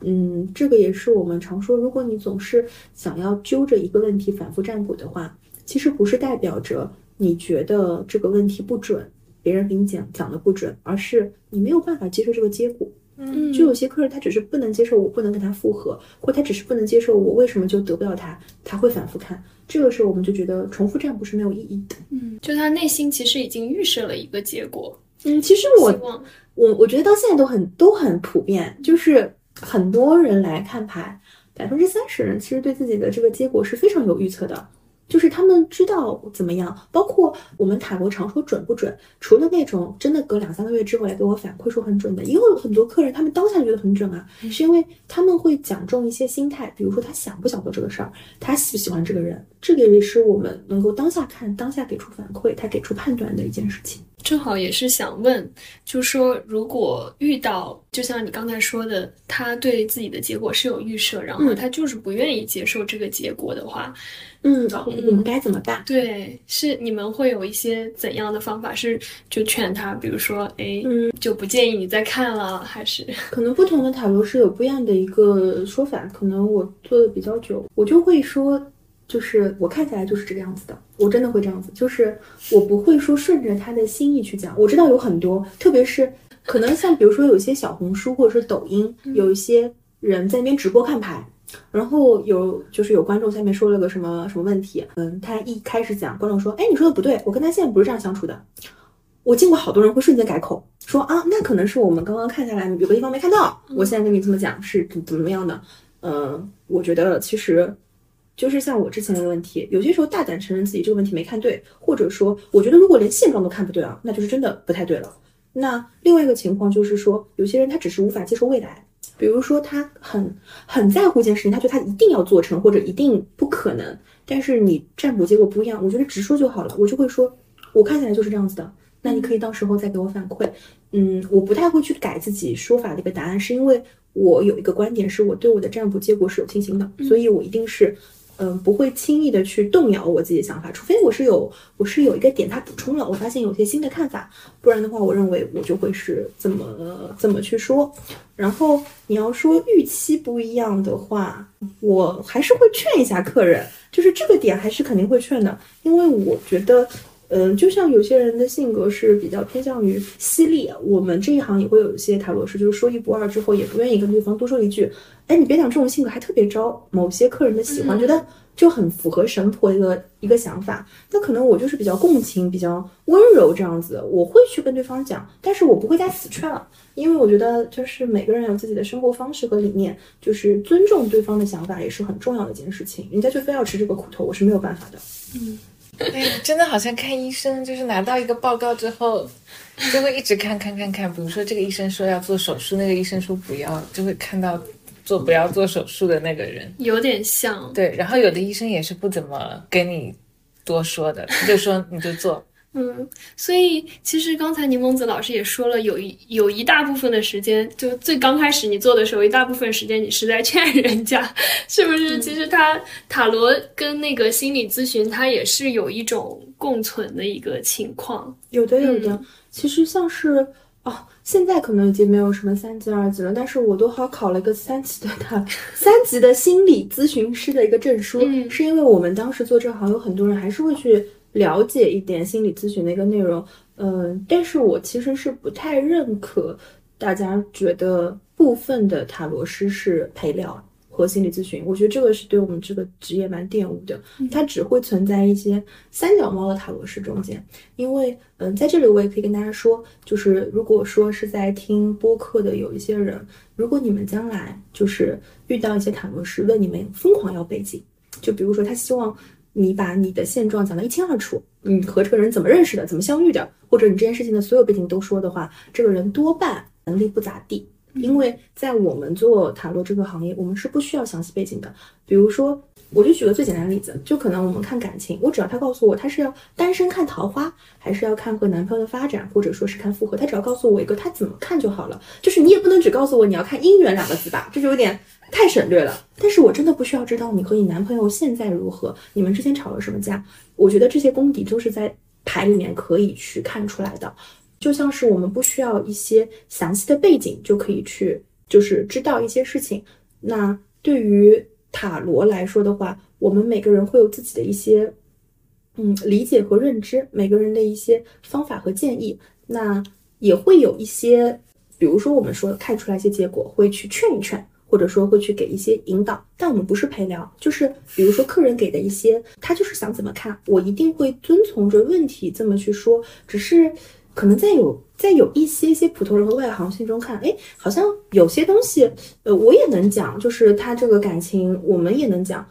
嗯，这个也是我们常说，如果你总是想要揪着一个问题反复占卜的话。其实不是代表着你觉得这个问题不准，别人给你讲讲的不准，而是你没有办法接受这个结果。嗯，就有些客人他只是不能接受我不能跟他复合，或他只是不能接受我为什么就得不到他，他会反复看。这个时候我们就觉得重复占卜是没有意义的。嗯，就他内心其实已经预设了一个结果，嗯，其实我我我觉得到现在都很都很普遍，就是很多人来看牌，百分之三十人其实对自己的这个结果是非常有预测的。就是他们知道怎么样，包括我们塔罗常说准不准，除了那种真的隔两三个月之后来给我反馈说很准的，也有很多客人他们当下觉得很准啊，是因为他们会讲中一些心态，比如说他想不想做这个事儿，他喜不喜欢这个人，这个也是我们能够当下看、当下给出反馈、他给出判断的一件事情。正好也是想问，就说如果遇到，就像你刚才说的，他对自己的结果是有预设，然后他就是不愿意接受这个结果的话，嗯，我们该怎么办？对，是你们会有一些怎样的方法？是就劝他，比如说，哎，嗯就不建议你再看了，还是 <laughs> 可能不同的塔罗是有不一样的一个说法。可能我做的比较久，我就会说。就是我看起来就是这个样子的，我真的会这样子，就是我不会说顺着他的心意去讲。我知道有很多，特别是可能像比如说有一些小红书或者是抖音，有一些人在那边直播看牌，然后有就是有观众下面说了个什么什么问题，嗯，他一开始讲，观众说，哎，你说的不对，我跟他现在不是这样相处的。我见过好多人会瞬间改口，说啊，那可能是我们刚刚看下来有个地方没看到，我现在跟你这么讲是怎么怎么样的？嗯，我觉得其实。就是像我之前的问题，有些时候大胆承认自己这个问题没看对，或者说我觉得如果连现状都看不对啊，那就是真的不太对了。那另外一个情况就是说，有些人他只是无法接受未来，比如说他很很在乎一件事情，他觉得他一定要做成或者一定不可能，但是你占卜结果不一样，我觉得直说就好了，我就会说，我看起来就是这样子的，那你可以到时候再给我反馈。嗯，我不太会去改自己说法的一个答案，是因为我有一个观点，是我对我的占卜结果是有信心的，所以我一定是。嗯，不会轻易的去动摇我自己的想法，除非我是有我是有一个点他补充了，我发现有些新的看法，不然的话，我认为我就会是怎么怎么去说。然后你要说预期不一样的话，我还是会劝一下客人，就是这个点还是肯定会劝的，因为我觉得。嗯，就像有些人的性格是比较偏向于犀利，我们这一行也会有一些塔罗师，就是说一不二之后，也不愿意跟对方多说一句。哎，你别讲，这种性格还特别招某些客人的喜欢，觉得就很符合神婆一个一个想法。那可能我就是比较共情、比较温柔这样子，我会去跟对方讲，但是我不会再死劝了，因为我觉得就是每个人有自己的生活方式和理念，就是尊重对方的想法也是很重要的一件事情。人家就非要吃这个苦头，我是没有办法的。嗯。<laughs> 哎呀，真的好像看医生，就是拿到一个报告之后，就会一直看看看看。比如说这个医生说要做手术，那个医生说不要，就会看到做不要做手术的那个人，有点像。对，然后有的医生也是不怎么跟你多说的，他就说你就做。嗯，所以其实刚才柠檬子老师也说了，有一有一大部分的时间，就最刚开始你做的时候，一大部分时间你是在劝人家，<laughs> 是不是？其实他塔罗跟那个心理咨询，它也是有一种共存的一个情况。有的，有的。其实像是哦，现在可能已经没有什么三级、二级了，但是我都好考了一个三级的塔 <laughs> 三级的心理咨询师的一个证书，是因为我们当时做这行，有很多人还是会去。了解一点心理咨询的一个内容，嗯，但是我其实是不太认可大家觉得部分的塔罗师是陪聊和心理咨询，我觉得这个是对我们这个职业蛮玷污的。它只会存在一些三脚猫的塔罗师中间，因为，嗯，在这里我也可以跟大家说，就是如果说是在听播客的有一些人，如果你们将来就是遇到一些塔罗师问你们疯狂要背景，就比如说他希望。你把你的现状讲得一清二楚，你和这个人怎么认识的，怎么相遇的，或者你这件事情的所有背景都说的话，这个人多半能力不咋地。因为在我们做塔罗这个行业，我们是不需要详细背景的。比如说，我就举个最简单的例子，就可能我们看感情，我只要他告诉我他是要单身看桃花，还是要看和男朋友的发展，或者说是看复合，他只要告诉我一个他怎么看就好了。就是你也不能只告诉我你要看姻缘两个字吧，这就有点。太省略了，但是我真的不需要知道你和你男朋友现在如何，你们之前吵了什么架。我觉得这些功底都是在牌里面可以去看出来的，就像是我们不需要一些详细的背景就可以去，就是知道一些事情。那对于塔罗来说的话，我们每个人会有自己的一些，嗯，理解和认知，每个人的一些方法和建议，那也会有一些，比如说我们说看出来一些结果，会去劝一劝。或者说会去给一些引导，但我们不是陪聊，就是比如说客人给的一些，他就是想怎么看，我一定会遵从着问题这么去说。只是可能在有在有一些些普通人和外行心中看，哎，好像有些东西，呃，我也能讲，就是他这个感情，我们也能讲。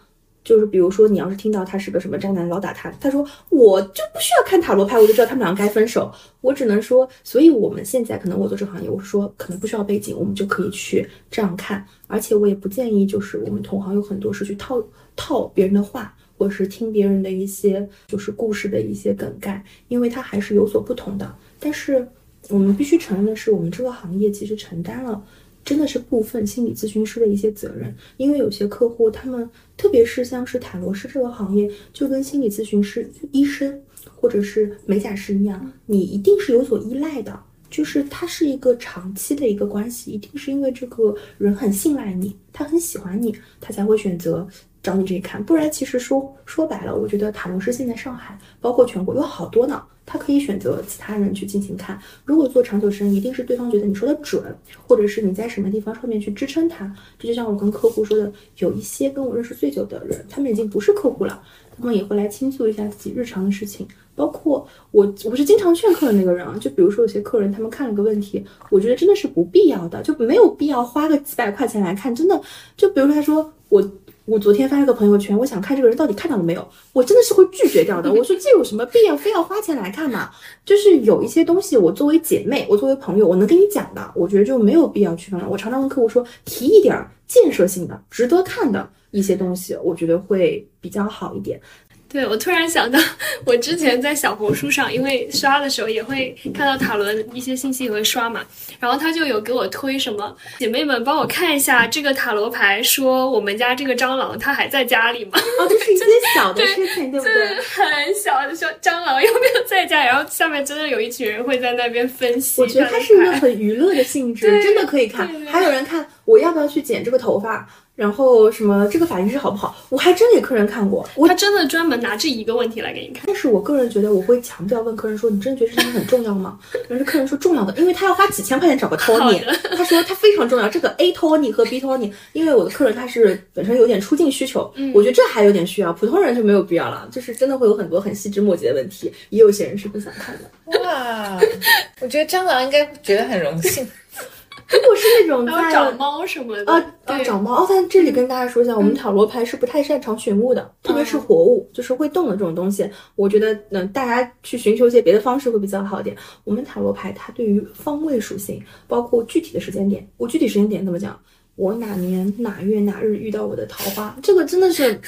就是比如说，你要是听到他是个什么渣男，老打他，他说我就不需要看塔罗牌，我就知道他们两个该分手。我只能说，所以我们现在可能我做这个行业，我说可能不需要背景，我们就可以去这样看。而且我也不建议，就是我们同行有很多是去套套别人的话，或者是听别人的一些就是故事的一些梗概，因为它还是有所不同的。但是我们必须承认的是，我们这个行业其实承担了。真的是部分心理咨询师的一些责任，因为有些客户，他们特别是像是塔罗师这个行业，就跟心理咨询师、医生或者是美甲师一样，你一定是有所依赖的，就是它是一个长期的一个关系，一定是因为这个人很信赖你，他很喜欢你，他才会选择。找你这里看，不然其实说说白了，我觉得塔罗师现在上海，包括全国有好多呢，他可以选择其他人去进行看。如果做长久生意，一定是对方觉得你说的准，或者是你在什么地方上面去支撑他。这就像我跟客户说的，有一些跟我认识最久的人，他们已经不是客户了，他们也会来倾诉一下自己日常的事情。包括我，我是经常劝客的那个人啊。就比如说有些客人，他们看了个问题，我觉得真的是不必要的，就没有必要花个几百块钱来看。真的，就比如说他说我。我昨天发了个朋友圈，我想看这个人到底看到了没有，我真的是会拒绝掉的。我说这有什么必要非要花钱来看嘛？就是有一些东西，我作为姐妹，我作为朋友，我能跟你讲的，我觉得就没有必要去分了。我常常跟客户说，提一点建设性的、值得看的一些东西，我觉得会比较好一点。对，我突然想到，我之前在小红书上，因为刷的时候也会看到塔罗一些信息，也会刷嘛。然后他就有给我推什么，姐妹们帮我看一下这个塔罗牌，说我们家这个蟑螂它还在家里吗？哦，<laughs> 这是一些小的事情，对不对？很小的说蟑螂有没有在家？然后下面真的有一群人会在那边分析。我觉得它是一个很娱乐的性质，<laughs> 真的可以看。还有人看我要不要去剪这个头发。然后什么这个发型师好不好？我还真给客人看过，我他真的专门拿这一个问题来给你看。但是我个人觉得，我会强调问客人说：“你真的觉得这件很重要吗？”然后客人说：“重要的，因为他要花几千块钱找个 <laughs> 托尼。”他说他非常重要，这个 A 托尼和 B 托尼，因为我的客人他是本身有点出镜需求，我觉得这还有点需要，普通人就没有必要了。就是真的会有很多很细枝末节的问题，也有些人是不想看的。哇，我觉得蟑螂应该觉得很荣幸。如果是那种在找猫什么的啊啊找猫哦，在这里跟大家说一下，我们塔罗牌是不太擅长寻物的，特别是活物，就是会动的这种东西。我觉得嗯，大家去寻求一些别的方式会比较好一点。我们塔罗牌它对于方位属性，包括具体的时间点，我具体时间点怎么讲？我哪年哪月哪日遇到我的桃花？这个真的是。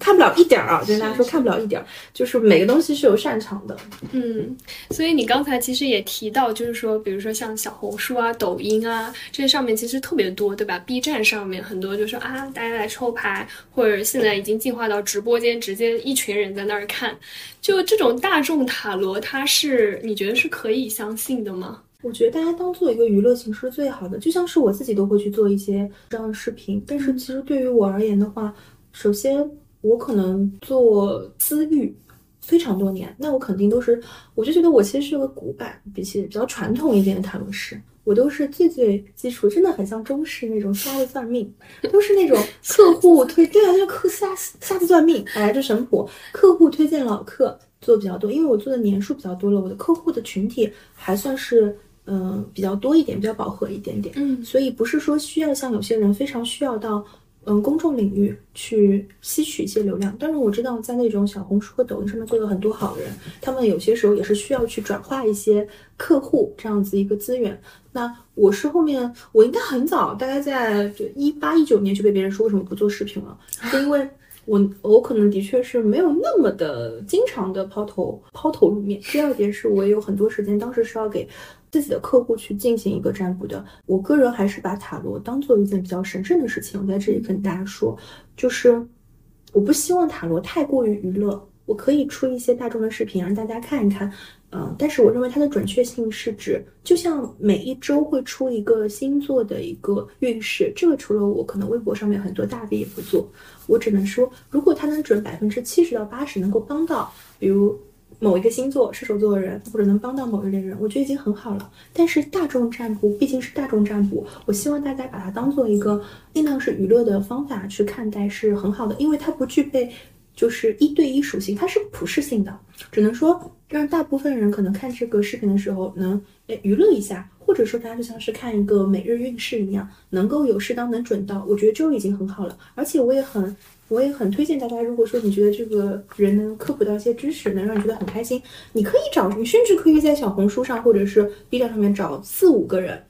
看不了一点儿啊！跟大家说看不了一点儿，就是每个东西是有擅长的。嗯，所以你刚才其实也提到，就是说，比如说像小红书啊、抖音啊这些上面其实特别多，对吧？B 站上面很多，就说啊，大家来抽牌，或者现在已经进化到直播间，直接一群人在那儿看。就这种大众塔罗，它是你觉得是可以相信的吗？我觉得大家当做一个娱乐形式最好的，就像是我自己都会去做一些这样的视频。但是其实对于我而言的话，首先。我可能做私域非常多年，那我肯定都是，我就觉得我其实是个古板，比起比较传统一点的塔罗师，我都是最最基础，真的很像中式那种瞎子算命，都是那种客户推，对啊，就客瞎瞎子算命，哎，这神婆，客户推荐老客做的比较多，因为我做的年数比较多了，我的客户的群体还算是嗯比较多一点，比较饱和一点点，嗯，所以不是说需要像有些人非常需要到。嗯，公众领域去吸取一些流量，但是我知道在那种小红书和抖音上面做的很多好人，他们有些时候也是需要去转化一些客户这样子一个资源。那我是后面，我应该很早，大概在就一八一九年就被别人说为什么不做视频了，是因为我我可能的确是没有那么的经常的抛头抛头露面。第二点是我也有很多时间，当时是要给。自己的客户去进行一个占卜的，我个人还是把塔罗当做一件比较神圣的事情。我在这里跟大家说，就是我不希望塔罗太过于娱乐，我可以出一些大众的视频让大家看一看，嗯，但是我认为它的准确性是指，就像每一周会出一个星座的一个运势，这个除了我，可能微博上面很多大 V 也不做，我只能说，如果它能准百分之七十到八十，能够帮到，比如。某一个星座射手座的人，或者能帮到某一类人，我觉得已经很好了。但是大众占卜毕竟是大众占卜，我希望大家把它当做一个尽量是娱乐的方法去看待，是很好的，因为它不具备就是一对一属性，它是普适性的，只能说让大部分人可能看这个视频的时候能诶娱乐一下，或者说大家就像是看一个每日运势一样，能够有适当能准到，我觉得就已经很好了。而且我也很我也很推荐大家，如果说你觉得这个人能科普到一些知识，能让你觉得很开心，你可以找，你甚至可以在小红书上或者是 B 站上面找四五个人，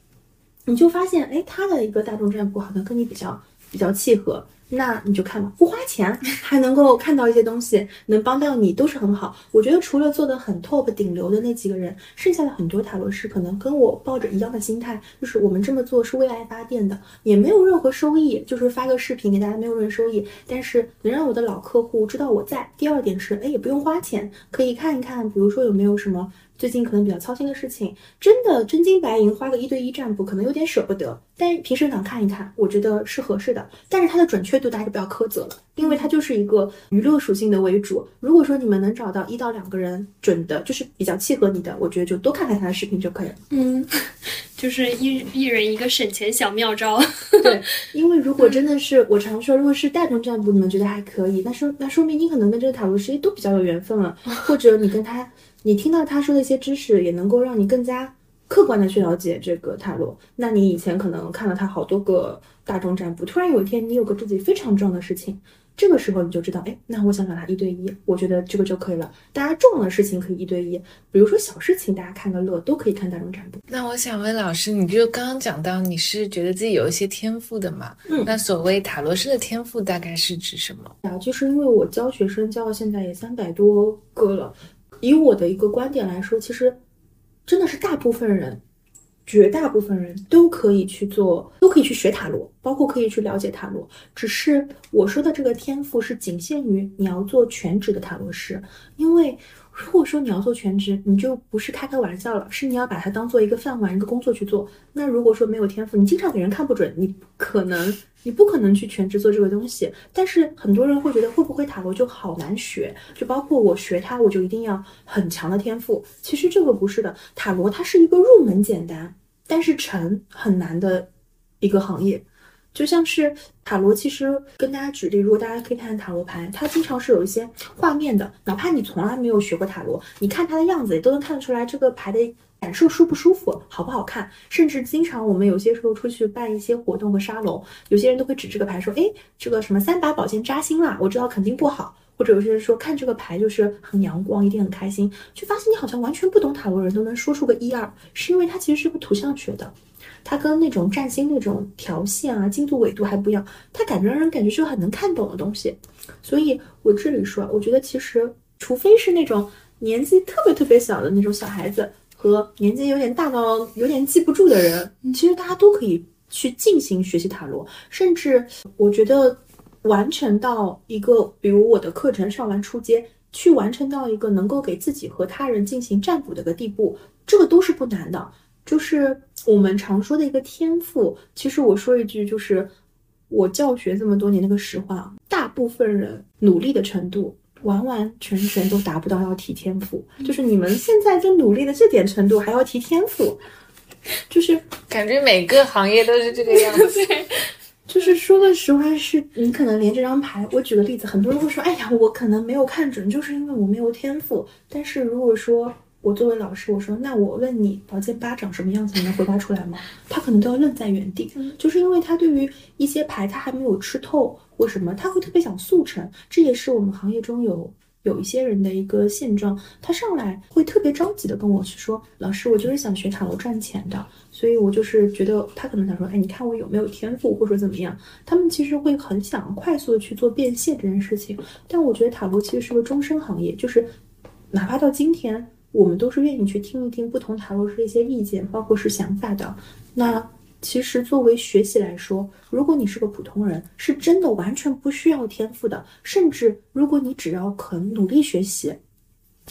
你就发现，哎，他的一个大众占卜好像跟你比较比较契合。那你就看吧，不花钱还能够看到一些东西，能帮到你都是很好。我觉得除了做的很 top 顶流的那几个人，剩下的很多塔罗师可能跟我抱着一样的心态，就是我们这么做是为爱发电的，也没有任何收益，就是发个视频给大家没有任何收益，但是能让我的老客户知道我在。第二点是，哎，也不用花钱，可以看一看，比如说有没有什么。最近可能比较操心的事情，真的真金白银花个一对一占卜，可能有点舍不得。但平时想看一看，我觉得是合适的。但是它的准确度大家就不要苛责了，因为它就是一个娱乐属性的为主。如果说你们能找到一到两个人准的，就是比较契合你的，我觉得就多看看他的视频就可以了。嗯，<laughs> 就是一一人一个省钱小妙招。<laughs> 对，因为如果真的是我常说，如果是大众占卜，你们觉得还可以，那说那说明你可能跟这个塔罗师都比较有缘分了，<laughs> 或者你跟他。你听到他说的一些知识，也能够让你更加客观的去了解这个塔罗。那你以前可能看了他好多个大众占卜，突然有一天你有个自己非常重要的事情，这个时候你就知道，哎，那我想找他一对一，我觉得这个就可以了。大家重要的事情可以一对一，比如说小事情大家看个乐都可以看大众占卜。那我想问老师，你就刚刚讲到你是觉得自己有一些天赋的嘛？嗯，那所谓塔罗师的天赋大概是指什么？啊，就是因为我教学生教到现在也三百多个了。以我的一个观点来说，其实真的是大部分人，绝大部分人都可以去做，都可以去学塔罗，包括可以去了解塔罗。只是我说的这个天赋是仅限于你要做全职的塔罗师，因为如果说你要做全职，你就不是开开玩笑了，是你要把它当做一个饭碗、一个工作去做。那如果说没有天赋，你经常给人看不准，你可能。你不可能去全职做这个东西，但是很多人会觉得会不会塔罗就好难学，就包括我学它，我就一定要很强的天赋。其实这个不是的，塔罗它是一个入门简单，但是成很难的一个行业。就像是塔罗，其实跟大家举例，如果大家可以看看塔罗牌，它经常是有一些画面的，哪怕你从来没有学过塔罗，你看它的样子也都能看得出来这个牌的。感受舒不舒服，好不好看？甚至经常我们有些时候出去办一些活动和沙龙，有些人都会指这个牌说：“哎，这个什么三把宝剑扎心啦，我知道肯定不好。”或者有些人说看这个牌就是很阳光，一定很开心。就发现你好像完全不懂塔罗人都能说出个一二，是因为它其实是个图像学的，它跟那种占星那种条线啊、经度纬度还不一样，它感觉让人感觉是个很能看懂的东西。所以我这里说，我觉得其实除非是那种年纪特别特别小的那种小孩子。和年纪有点大到有点记不住的人，其实大家都可以去进行学习塔罗，甚至我觉得完成到一个，比如我的课程上完初阶，去完成到一个能够给自己和他人进行占卜的一个地步，这个都是不难的。就是我们常说的一个天赋。其实我说一句，就是我教学这么多年那个实话，大部分人努力的程度。完完全全都达不到要提天赋，就是你们现在就努力的这点程度还要提天赋，就是感觉每个行业都是这个样子。<laughs> 就是说个实话，是你可能连这张牌，我举个例子，很多人会说，哎呀，我可能没有看准，就是因为我没有天赋。但是如果说我作为老师，我说，那我问你，宝剑八长什么样子，你能回答出来吗？他可能都要愣在原地，就是因为他对于一些牌，他还没有吃透。为什么他会特别想速成？这也是我们行业中有有一些人的一个现状。他上来会特别着急的跟我去说：“老师，我就是想学塔罗赚钱的。”所以我就是觉得他可能想说：“哎，你看我有没有天赋，或者怎么样？”他们其实会很想快速的去做变现这件事情。但我觉得塔罗其实是个终身行业，就是哪怕到今天，我们都是愿意去听一听不同塔罗师的一些意见，包括是想法的。那。其实，作为学习来说，如果你是个普通人，是真的完全不需要天赋的。甚至，如果你只要肯努力学习，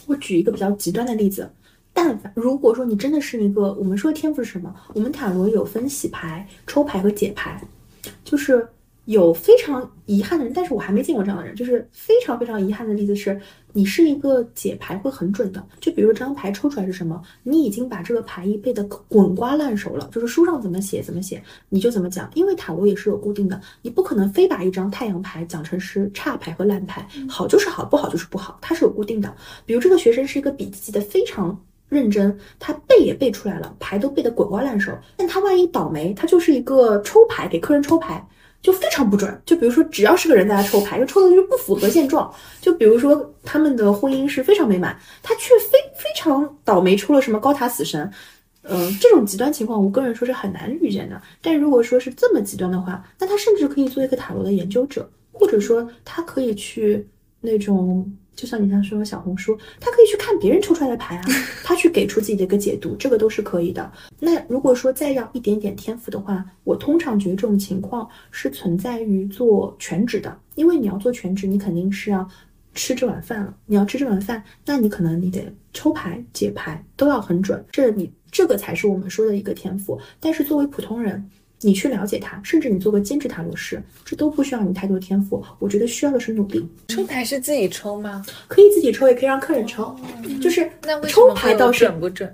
我举一个比较极端的例子：但凡如果说你真的是一个，我们说天赋是什么？我们塔罗有分洗牌、抽牌和解牌，就是有非常遗憾的人，但是我还没见过这样的人，就是非常非常遗憾的例子是，你是一个解牌会很准的，就比如说这张牌抽出来是什么，你已经把这个牌意背得滚瓜烂熟了，就是书上怎么写怎么写，你就怎么讲，因为塔罗也是有固定的，你不可能非把一张太阳牌讲成是差牌和烂牌，好就是好，不好就是不好，它是有固定的。比如这个学生是一个笔记记得非常。认真，他背也背出来了，牌都背得滚瓜烂熟。但他万一倒霉，他就是一个抽牌给客人抽牌，就非常不准。就比如说，只要是个人在那抽牌，就抽的就是不符合现状。就比如说，他们的婚姻是非常美满，他却非非常倒霉，出了什么高塔死神。嗯，这种极端情况，我个人说是很难遇见的。但如果说是这么极端的话，那他甚至可以做一个塔罗的研究者，或者说他可以去那种。就像你像说小红书，他可以去看别人抽出来的牌啊，<laughs> 他去给出自己的一个解读，这个都是可以的。那如果说再要一点点天赋的话，我通常觉得这种情况是存在于做全职的，因为你要做全职，你肯定是要吃这碗饭了。你要吃这碗饭，那你可能你得抽牌解牌都要很准，这你这个才是我们说的一个天赋。但是作为普通人。你去了解它，甚至你做个兼职塔罗师，这都不需要你太多天赋。我觉得需要的是努力。抽牌是自己抽吗？可以自己抽，也可以让客人抽。就是抽牌倒是准不准？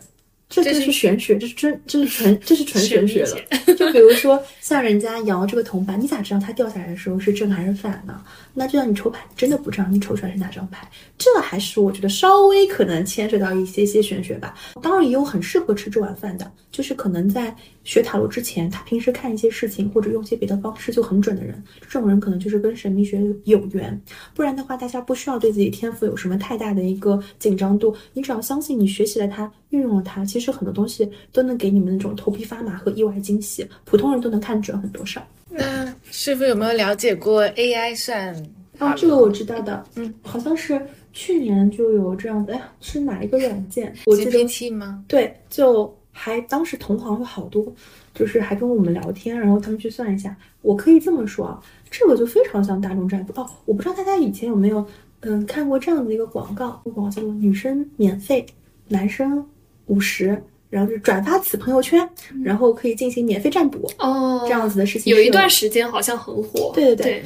这就是玄学，这是真，这是纯，这是纯玄学了。就比如说，像人家摇这个铜板，你咋知道它掉下来的时候是正还是反呢？那就像你抽牌，真的不知道你抽出来是哪张牌。这还是我觉得稍微可能牵涉到一些些玄学吧。当然，也有很适合吃这碗饭的，就是可能在学塔罗之前，他平时看一些事情或者用些别的方式就很准的人，这种人可能就是跟神秘学有缘。不然的话，大家不需要对自己天赋有什么太大的一个紧张度，你只要相信你学习了它，运用了它。其实很多东西都能给你们那种头皮发麻和意外惊喜，普通人都能看准很多事儿。那师傅有没有了解过 AI 算？啊，这个我知道的，嗯，好像是去年就有这样的，哎，是哪一个软件？GPT 吗？对，就还当时同行有好多，就是还跟我们聊天，然后他们去算一下。我可以这么说啊，这个就非常像大众占卜哦。我不知道大家以前有没有嗯看过这样的一个广告，广告叫做“女生免费，男生”。五十，然后就转发此朋友圈，然后可以进行免费占卜哦，这样子的事情有一段时间好像很火。对对对。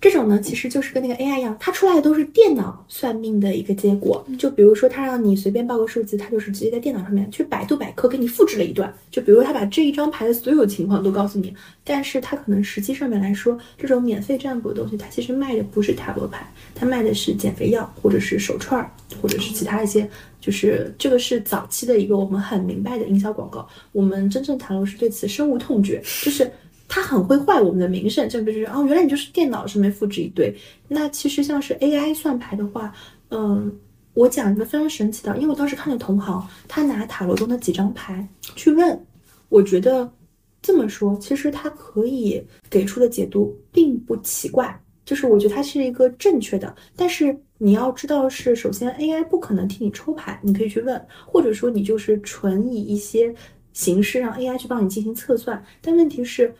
这种呢，其实就是跟那个 AI 一样，它出来的都是电脑算命的一个结果。就比如说，它让你随便报个数字，它就是直接在电脑上面去百度百科给你复制了一段。就比如它把这一张牌的所有情况都告诉你，但是它可能实际上面来说，这种免费占卜的东西，它其实卖的不是塔罗牌，它卖的是减肥药，或者是手串儿，或者是其他一些。就是这个是早期的一个我们很明白的营销广告。我们真正塔罗是对此深恶痛绝，就是。它很会坏我们的名声，就比如哦，原来你就是电脑上面复制一堆。那其实像是 AI 算牌的话，嗯，我讲一个非常神奇的，因为我当时看了同行，他拿塔罗中的几张牌去问，我觉得这么说，其实他可以给出的解读并不奇怪，就是我觉得它是一个正确的。但是你要知道是，首先 AI 不可能替你抽牌，你可以去问，或者说你就是纯以一些形式让 AI 去帮你进行测算，但问题是。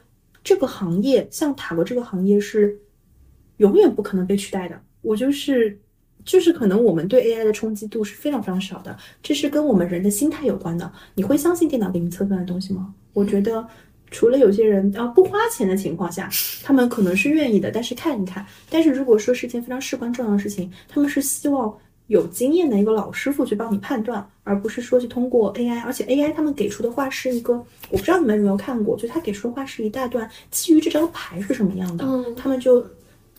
这个行业像塔罗这个行业是永远不可能被取代的。我就是，就是可能我们对 AI 的冲击度是非常非常少的。这是跟我们人的心态有关的。你会相信电脑给你测算的东西吗？我觉得，除了有些人啊不花钱的情况下，他们可能是愿意的，但是看一看。但是如果说是一件非常事关重要的事情，他们是希望。有经验的一个老师傅去帮你判断，而不是说去通过 AI，而且 AI 他们给出的话是一个，我不知道你们有没有看过，就他给出的话是一大段基于这张牌是什么样的，他们就。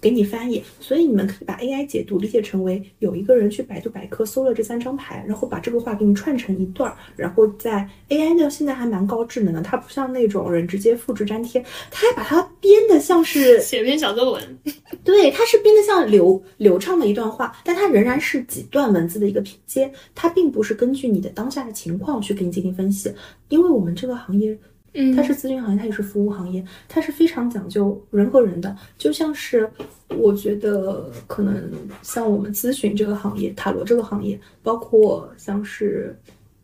给你翻译，所以你们可以把 AI 解读理解成为有一个人去百度百科搜了这三张牌，然后把这个话给你串成一段儿，然后在 AI 呢现在还蛮高智能的，它不像那种人直接复制粘贴，它还把它编的像是 <laughs> 写篇小作文，<laughs> 对，它是编的像流流畅的一段话，但它仍然是几段文字的一个拼接，它并不是根据你的当下的情况去给你进行分析，因为我们这个行业。嗯，它是咨询行业，它也是服务行业，它是非常讲究人和人的。就像是我觉得可能像我们咨询这个行业、塔罗这个行业，包括像是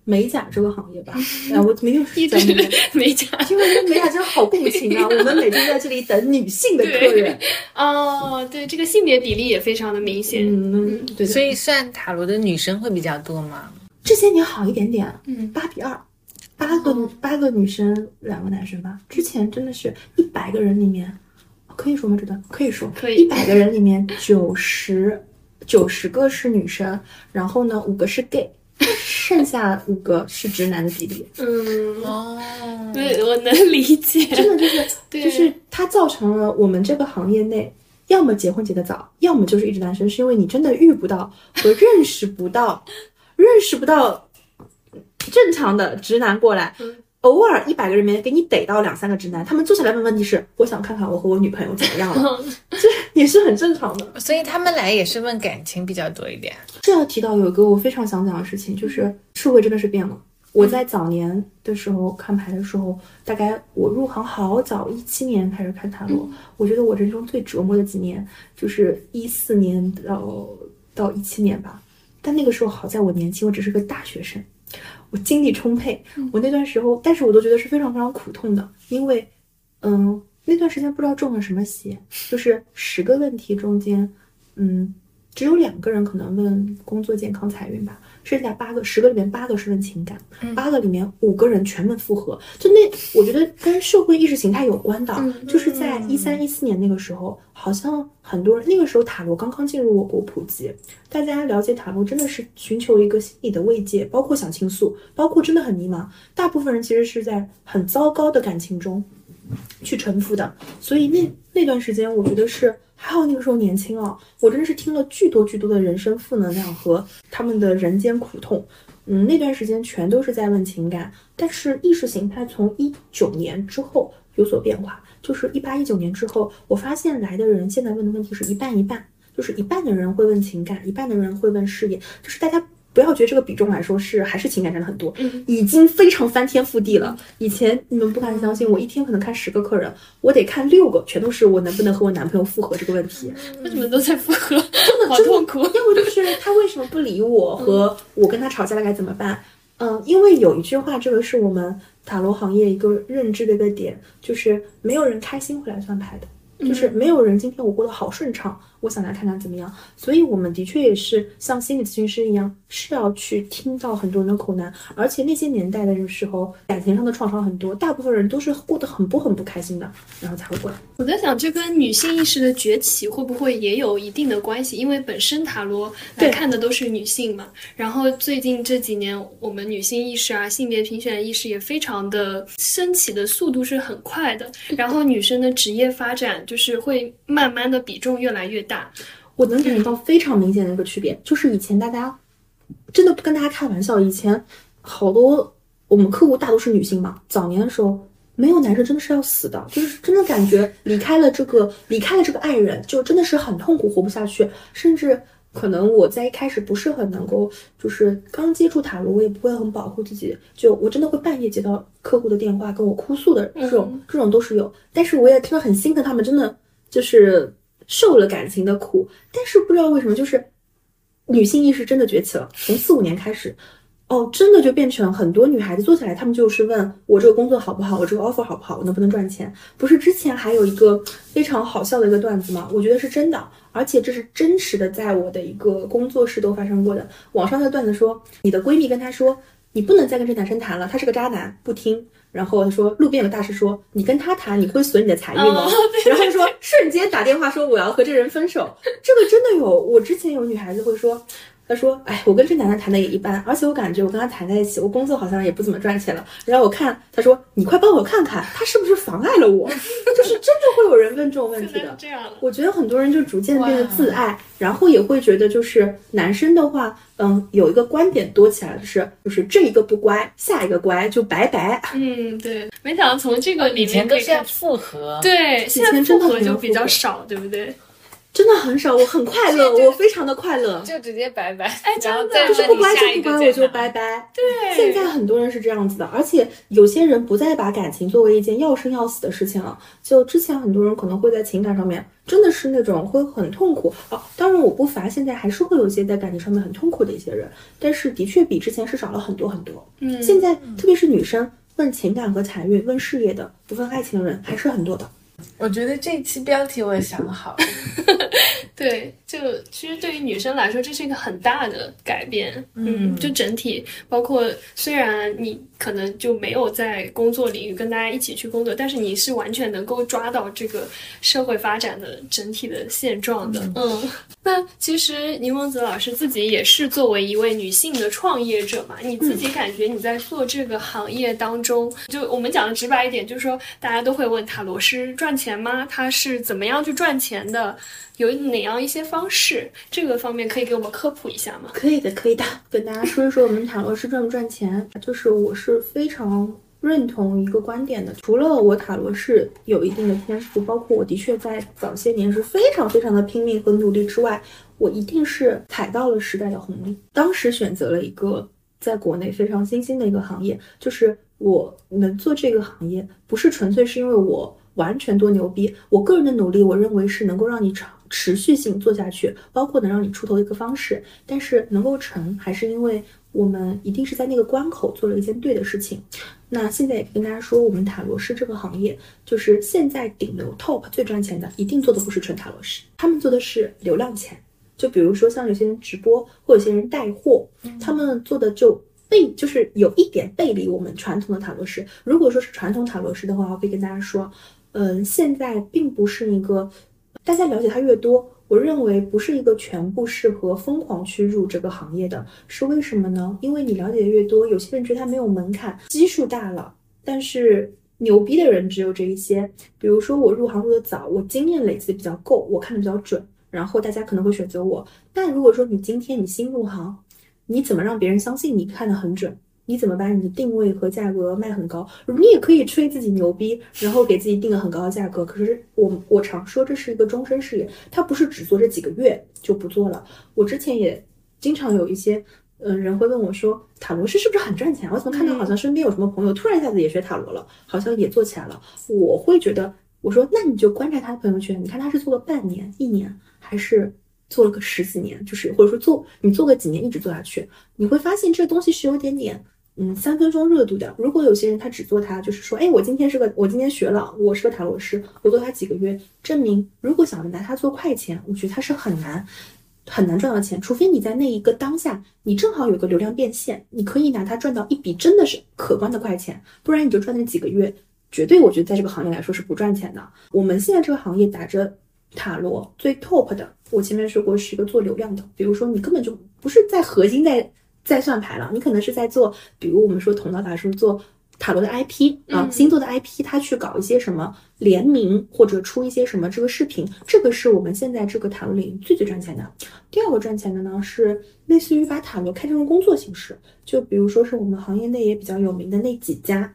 美甲这个行业吧。<laughs> 哎，我没有讲美甲，因为美甲真的好共情啊！<laughs> 我们每天在这里等女性的客人。哦，对，这个性别比例也非常的明显。嗯，对。所以算塔罗的女生会比较多吗？这些年好一点点，嗯，八比二。八个八个女生，两个男生吧。之前真的是一百个人里面，可以说吗？这段可以说，可以一百个人里面九十九十个是女生，然后呢五个是 gay，剩下五个是直男的比例。嗯，哦，对，我能理解。真的就是就是它造成了我们这个行业内，要么结婚结得早，要么就是一直单身，是因为你真的遇不到和认识不到，认识不到正常的直男过来。偶尔一百个人里面给你逮到两三个直男，他们坐下来问问题是：我想看看我和我女朋友怎么样了，<laughs> 这也是很正常的。所以他们来也是问感情比较多一点。这要提到有一个我非常想讲的事情，就是社会真的是变了。我在早年的时候看牌的时候，大概我入行好早，一七年开始看塔罗。我觉得我人生最折磨的几年就是一四年到到一七年吧。但那个时候好在我年轻，我只是个大学生，我精力充沛。我那段时候，但是我都觉得是非常非常苦痛的，因为，嗯，那段时间不知道中了什么邪，就是十个问题中间，嗯，只有两个人可能问工作、健康、财运吧，剩下八个，十个里面八个是问情感，八个里面五个人全问复合。就那，我觉得跟社会意识形态有关的，就是在一三一四年那个时候，好像很多人那个时候塔罗刚刚进入我国普及，大家了解塔罗真的是寻求一个心理的慰藉，包括想倾诉，包括真的很迷茫。大部分人其实是在很糟糕的感情中去沉浮的，所以那那段时间，我觉得是还好那个时候年轻啊，我真的是听了巨多巨多的人生负能量和他们的人间苦痛。嗯，那段时间全都是在问情感，但是意识形态从一九年之后有所变化，就是一八一九年之后，我发现来的人现在问的问题是一半一半，就是一半的人会问情感，一半的人会问事业，就是大家。不要觉得这个比重来说是还是情感占的很多，已经非常翻天覆地了。以前你们不敢相信，我一天可能看十个客人，我得看六个，全都是我能不能和我男朋友复合这个问题。为什么都在复合？真的好痛苦。要不就是他为什么不理我，和我跟他吵架了该怎么办？嗯，因为有一句话，这个是我们塔罗行业一个认知的一个点，就是没有人开心会来算牌的。就是没有人今天我过得好顺畅，我想来看看怎么样。所以我们的确也是像心理咨询师一样，是要去听到很多人的苦难。而且那些年代的时候，感情上的创伤很多，大部分人都是过得很不很不开心的，然后才会过来。我在想，这跟女性意识的崛起会不会也有一定的关系？因为本身塔罗来看的都是女性嘛。然后最近这几年，我们女性意识啊、性别平权意识也非常的升起的速度是很快的。然后女生的职业发展。就是会慢慢的比重越来越大，我能感觉到非常明显的一个区别，就是以前大家真的不跟大家开玩笑，以前好多我们客户大多是女性嘛，早年的时候没有男生真的是要死的，就是真的感觉离开了这个离开了这个爱人，就真的是很痛苦，活不下去，甚至可能我在一开始不是很能够，就是刚接触塔罗，我也不会很保护自己，就我真的会半夜接到客户的电话跟我哭诉的这种，这种都是有，但是我也真的很心疼他们，真的就是受了感情的苦，但是不知道为什么，就是女性意识真的崛起了，从四五年开始。哦，真的就变成很多女孩子坐下来，她们就是问我这个工作好不好，我这个 offer 好不好，我能不能赚钱？不是之前还有一个非常好笑的一个段子吗？我觉得是真的，而且这是真实的，在我的一个工作室都发生过的。网上的段子说，你的闺蜜跟她说，你不能再跟这男生谈了，他是个渣男，不听。然后他说，路边有大师说，你跟他谈，你会损你的财运吗？然后说瞬间打电话说我要和这人分手，这个真的有。我之前有女孩子会说。他说：“哎，我跟这男的谈的也一般，而且我感觉我跟他谈在一起，我工作好像也不怎么赚钱了。然后我看他说，你快帮我看看，他是不是妨碍了我？<laughs> 就是真的会有人问这种问题的。这样我觉得很多人就逐渐变得自爱，然后也会觉得就是男生的话，嗯，有一个观点多起来，就是就是这一个不乖，下一个乖就拜拜。嗯，对。没想到从这个里面都是要复合，对，现在复合就比较少，对不对？”真的很少，我很快乐，我非常的快乐，就直接拜拜，哎，真的就是不乖就不乖，我就拜拜。对，现在很多人是这样子的，而且有些人不再把感情作为一件要生要死的事情了。就之前很多人可能会在情感上面真的是那种会很痛苦哦，当然我不乏现在还是会有一些在感情上面很痛苦的一些人，但是的确比之前是少了很多很多。嗯，现在特别是女生问情感和财运、问事业的，不问爱情的人还是很多的。我觉得这期标题我也想好了。<laughs> 对，就其实对于女生来说，这是一个很大的改变。嗯就整体包括，虽然你可能就没有在工作领域跟大家一起去工作，但是你是完全能够抓到这个社会发展的整体的现状的。嗯，那其实柠檬子老师自己也是作为一位女性的创业者嘛，你自己感觉你在做这个行业当中，就我们讲的直白一点，就是说大家都会问塔罗师赚钱吗？他是怎么样去赚钱的？有哪样一些方式？这个方面可以给我们科普一下吗？可以的，可以的，跟大家说一说我们塔罗师赚不赚钱。就是我是非常认同一个观点的，除了我塔罗是有一定的天赋，包括我的确在早些年是非常非常的拼命和努力之外，我一定是踩到了时代的红利。当时选择了一个在国内非常新兴的一个行业，就是我能做这个行业，不是纯粹是因为我完全多牛逼，我个人的努力，我认为是能够让你长持续性做下去，包括能让你出头的一个方式。但是能够成，还是因为我们一定是在那个关口做了一件对的事情。那现在也跟大家说，我们塔罗师这个行业，就是现在顶流 top 最赚钱的，一定做的不是纯塔罗师，他们做的是流量钱。就比如说像有些人直播，或有些人带货，他们做的就背就是有一点背离我们传统的塔罗师。如果说是传统塔罗师的话，我可以跟大家说，嗯、现在并不是一个大家了解它越多，我认为不是一个全部适合疯狂去入这个行业的，是为什么呢？因为你了解的越多，有些人觉得它没有门槛，基数大了，但是牛逼的人只有这一些。比如说我入行入的早，我经验累积的比较够，我看的比较准，然后大家可能会选择我。但如果说你今天你新入行，你怎么让别人相信你看得很准？你怎么把你的定位和价格卖很高？你也可以吹自己牛逼，然后给自己定个很高的价格。可是我我常说这是一个终身事业，它不是只做这几个月就不做了。我之前也经常有一些嗯、呃人会问我说，塔罗师是不是很赚钱？我怎么看到好像身边有什么朋友突然一下子也学塔罗了，好像也做起来了。我会觉得，我说那你就观察他的朋友圈，你看他是做了半年、一年，还是做了个十几年，就是或者说做你做个几年一直做下去，你会发现这东西是有点点。嗯，三分钟热度的。如果有些人他只做它，就是说，哎，我今天是个，我今天学了，我是个塔罗师，我做它几个月，证明如果想拿它做快钱，我觉得它是很难很难赚到钱，除非你在那一个当下，你正好有个流量变现，你可以拿它赚到一笔真的是可观的快钱，不然你就赚那几个月，绝对我觉得在这个行业来说是不赚钱的。我们现在这个行业打着塔罗最 top 的，我前面说过是一个做流量的，比如说你根本就不是在核心在在算牌了，你可能是在做，比如我们说同道大师做塔罗的 IP 啊，嗯星座的 IP，他去搞一些什么联名或者出一些什么这个视频，这个是我们现在这个塔罗领域最最赚钱的。第二个赚钱的呢是类似于把塔罗开成工作形式，就比如说是我们行业内也比较有名的那几家，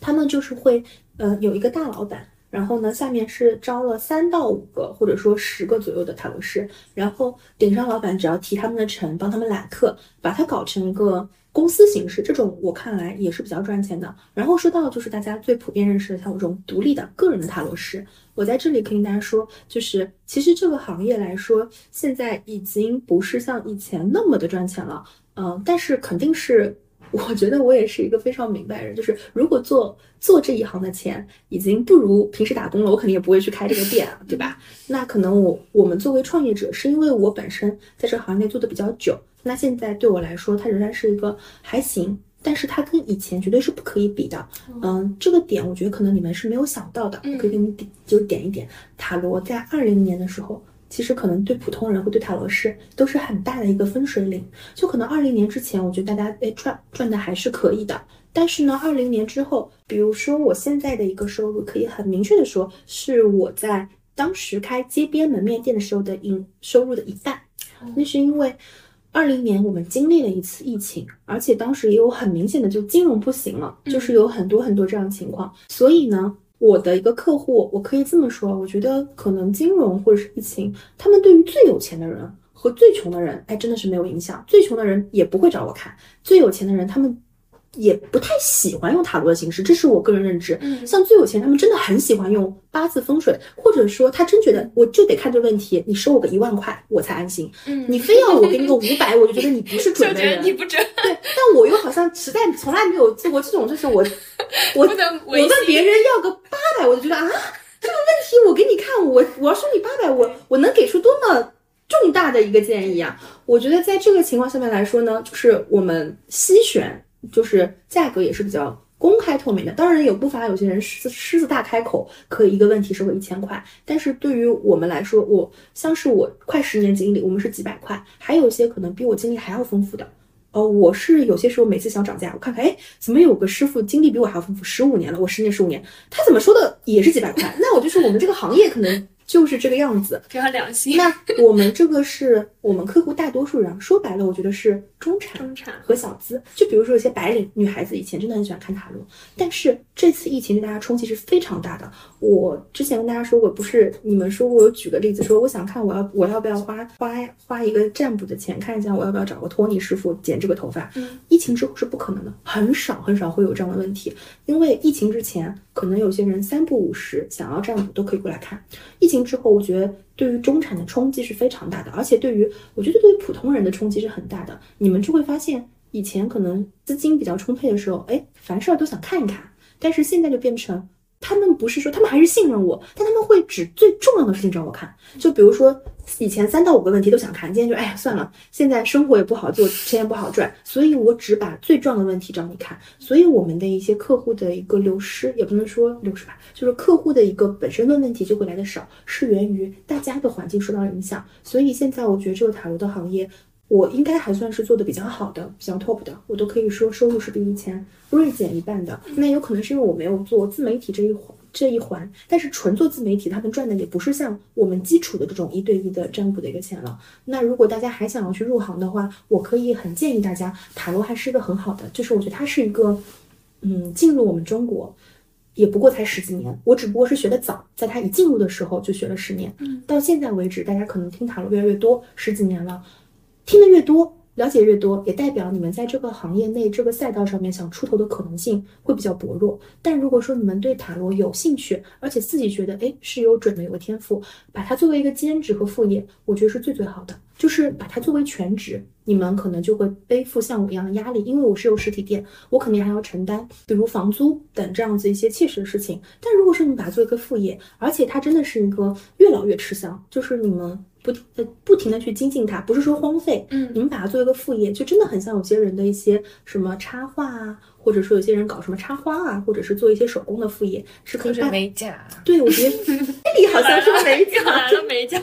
他们就是会呃有一个大老板。然后呢，下面是招了三到五个，或者说十个左右的塔罗师，然后顶上老板只要提他们的成，帮他们揽客，把它搞成一个公司形式，这种我看来也是比较赚钱的。然后说到就是大家最普遍认识的像我这种独立的个人的塔罗师，我在这里可以跟大家说，就是其实这个行业来说，现在已经不是像以前那么的赚钱了，嗯、但是肯定是。我觉得我也是一个非常明白人，就是如果做做这一行的钱已经不如平时打工了，我肯定也不会去开这个店啊，对吧？<laughs> 那可能我我们作为创业者，是因为我本身在这行业内做的比较久，那现在对我来说，它仍然是一个还行，但是它跟以前绝对是不可以比的。嗯，这个点我觉得可能你们是没有想到的，嗯可以给你点就是点一点。塔罗在二零年的时候。其实可能对普通人或对塔罗师都是很大的一个分水岭，就可能二零年之前，我觉得大家哎赚赚的还是可以的，但是呢，二零年之后，比如说我现在的一个收入，可以很明确的说，是我在当时开街边门面店的时候的营收入的一半。那是因为二零年我们经历了一次疫情，而且当时也有很明显的就金融不行了，就是有很多很多这样的情况，所以呢。我的一个客户，我可以这么说，我觉得可能金融或者是疫情，他们对于最有钱的人和最穷的人，哎，真的是没有影响。最穷的人也不会找我看，最有钱的人他们也不太喜欢用塔罗的形式，这是我个人认知。嗯像最有钱，他们真的很喜欢用八字风水，或者说他真觉得我就得看这个问题，你收我个一万块我才安心。嗯你非要我给你个 <laughs> 五百，我就觉得你不是准的人。觉得你不准，对，但我又好像实在从来没有做过这种，就是我 <laughs> 我我问别人要个八百，我就觉得啊，这个问题我给你看，我我要收你八百，我我能给出多么重大的一个建议啊！我觉得在这个情况下面来说呢，就是我们西选，就是价格也是比较公开透明的。当然，也不乏有些人狮子狮子大开口，可以一个问题收个一千块。但是对于我们来说，我像是我快十年经历，我们是几百块，还有一些可能比我经历还要丰富的。呃，我是有些时候每次想涨价，我看看，哎，怎么有个师傅经历比我还要丰富，十五年了，我十年十五年，他怎么说的也是几百块？那我就是我们这个行业可能。就是这个样子，非常良心。那我们这个是我们客户大多数人，说白了，我觉得是中产、中产和小资。就比如说有些白领女孩子，以前真的很喜欢看塔罗，但是这次疫情对大家冲击是非常大的。我之前跟大家说过，不是你们说过，我举个例子说，我想看我要我要不要花花花一个占卜的钱，看一下我要不要找个托尼师傅剪这个头发。嗯，疫情之后是不可能的，很少很少会有这样的问题，因为疫情之前可能有些人三不五时想要占卜都可以过来看，疫情之后我觉得。对于中产的冲击是非常大的，而且对于我觉得对于普通人的冲击是很大的。你们就会发现，以前可能资金比较充沛的时候，哎，凡事都想看一看，但是现在就变成。他们不是说他们还是信任我，但他们会指最重要的事情找我看。就比如说以前三到五个问题都想看，今天就哎呀算了，现在生活也不好做，钱也不好赚，所以我只把最重要的问题找你看。所以我们的一些客户的一个流失，也不能说流失吧，就是客户的一个本身的问题就会来的少，是源于大家的环境受到了影响。所以现在我觉得这个塔罗的行业。我应该还算是做的比较好的，比较 top 的，我都可以说收入是比以前锐减一半的。那有可能是因为我没有做自媒体这一环这一环，但是纯做自媒体，他们赚的也不是像我们基础的这种一对一的占卜的一个钱了。那如果大家还想要去入行的话，我可以很建议大家，塔罗还是一个很好的，就是我觉得它是一个，嗯，进入我们中国也不过才十几年，我只不过是学的早，在它一进入的时候就学了十年，嗯，到现在为止，大家可能听塔罗越来越多，十几年了。听得越多，了解越多，也代表你们在这个行业内、这个赛道上面想出头的可能性会比较薄弱。但如果说你们对塔罗有兴趣，而且自己觉得哎是有准的、有个天赋，把它作为一个兼职和副业，我觉得是最最好的。就是把它作为全职，你们可能就会背负像我一样的压力，因为我是有实体店，我肯定还要承担，比如房租等这样子一些切实的事情。但如果说你把它做一个副业，而且它真的是一个越老越吃香，就是你们。不不停的去精进它，不是说荒废，嗯，你们把它作为一个副业，就真的很像有些人的一些什么插画啊，或者说有些人搞什么插花啊，或者是做一些手工的副业，是可以办美甲。对，我觉得 <laughs> 这里好像是美甲，来了美甲，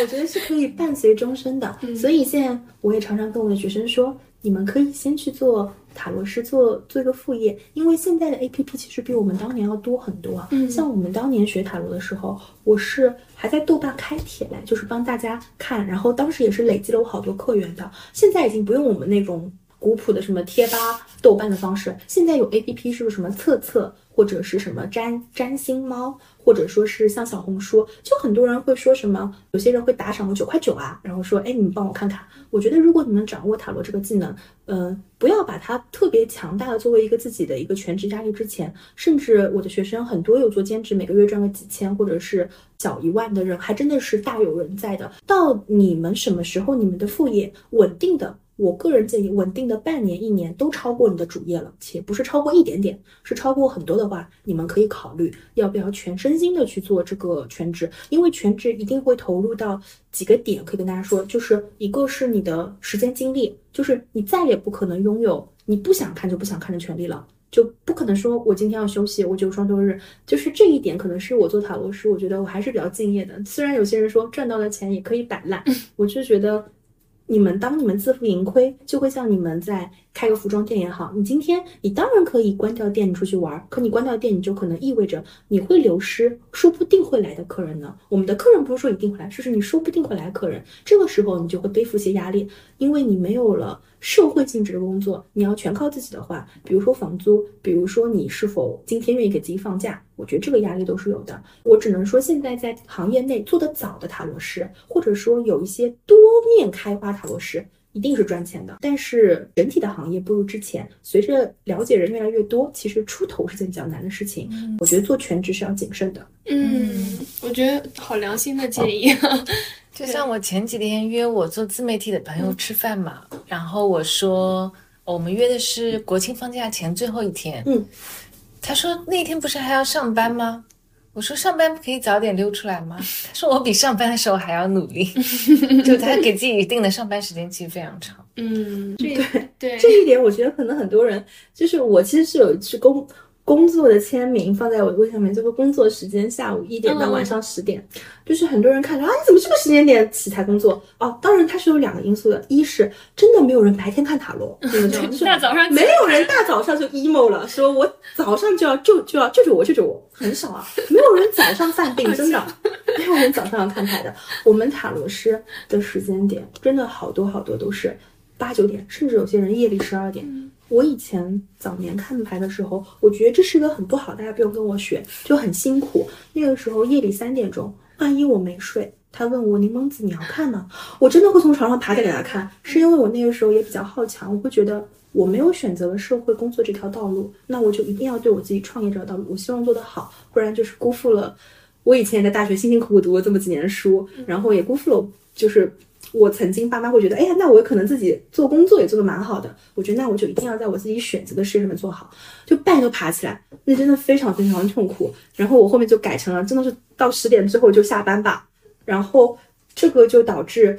我觉得是可以伴随终身的。所以现在我也常常跟我的学生说，你们可以先去做。塔罗师做做一个副业，因为现在的 A P P 其实比我们当年要多很多。嗯，像我们当年学塔罗的时候，我是还在豆瓣开帖嘞，就是帮大家看，然后当时也是累积了我好多客源的。现在已经不用我们那种古朴的什么贴吧、豆瓣的方式，现在有 A P P 是不是什么测测或者是什么占占星猫？或者说是像小红书，就很多人会说什么，有些人会打赏我九块九啊，然后说，哎，你们帮我看看。我觉得如果你们掌握塔罗这个技能，嗯，不要把它特别强大的作为一个自己的一个全职压力之前，甚至我的学生很多有做兼职，每个月赚个几千或者是小一万的人，还真的是大有人在的。到你们什么时候，你们的副业稳定的？我个人建议，稳定的半年、一年都超过你的主业了，且不是超过一点点，是超过很多的话，你们可以考虑要不要全身心的去做这个全职，因为全职一定会投入到几个点，可以跟大家说，就是一个是你的时间精力，就是你再也不可能拥有你不想看就不想看的权利了，就不可能说我今天要休息，我就双休日，就是这一点可能是我做塔罗师，我觉得我还是比较敬业的。虽然有些人说赚到的钱也可以摆烂，我就觉得。你们当你们自负盈亏，就会像你们在开个服装店也好，你今天你当然可以关掉店，你出去玩，可你关掉店，你就可能意味着你会流失说不定会来的客人呢。我们的客人不是说一定会来，就是你说不定会来客人，这个时候你就会背负一些压力，因为你没有了。社会性质的工作，你要全靠自己的话，比如说房租，比如说你是否今天愿意给自己放假，我觉得这个压力都是有的。我只能说，现在在行业内做得早的塔罗师，或者说有一些多面开花塔罗师，一定是赚钱的。但是整体的行业不如之前，随着了解人越来越多，其实出头是件比较难的事情。我觉得做全职是要谨慎的。嗯，我觉得好良心的建议。<laughs> 就像我前几天约我做自媒体的朋友吃饭嘛，然后我说我们约的是国庆放假前最后一天，嗯，他说那天不是还要上班吗？我说上班可以早点溜出来吗？他 <laughs> 说我比上班的时候还要努力，<laughs> 就他给自己定的上班时间其实非常长。嗯，对对，这一点我觉得可能很多人，就是我其实是有一次工工作的签名放在我的柜上面，这个工作时间下午一点到晚上十点，就是很多人看着啊，你怎么这个时间点起才工作？哦，当然它是有两个因素的，一是真的没有人白天看塔罗，你们知道吗？就是大早上没有人大早上就 emo 了，说我早上就要救就要救救我救救我，很少啊，没有人早上犯病，真的没有人早上要看牌的。我们塔罗师的时间点真的好多好多都是八九点，甚至有些人夜里十二点。我以前早年看牌的时候，我觉得这是一个很不好，大家不用跟我学，就很辛苦。那个时候夜里三点钟，万一我没睡，他问我柠檬子你要看吗？我真的会从床上爬起来给他看，是因为我那个时候也比较好强，我会觉得我没有选择了社会工作这条道路，那我就一定要对我自己创业这条道路，我希望做得好，不然就是辜负了我以前在大学辛辛苦苦读了这么几年书，然后也辜负了就是。我曾经爸妈会觉得，哎呀，那我可能自己做工作也做得蛮好的。我觉得那我就一定要在我自己选择的事业上面做好，就半夜都爬起来，那真的非常非常痛苦。然后我后面就改成了，真的是到十点之后就下班吧。然后这个就导致，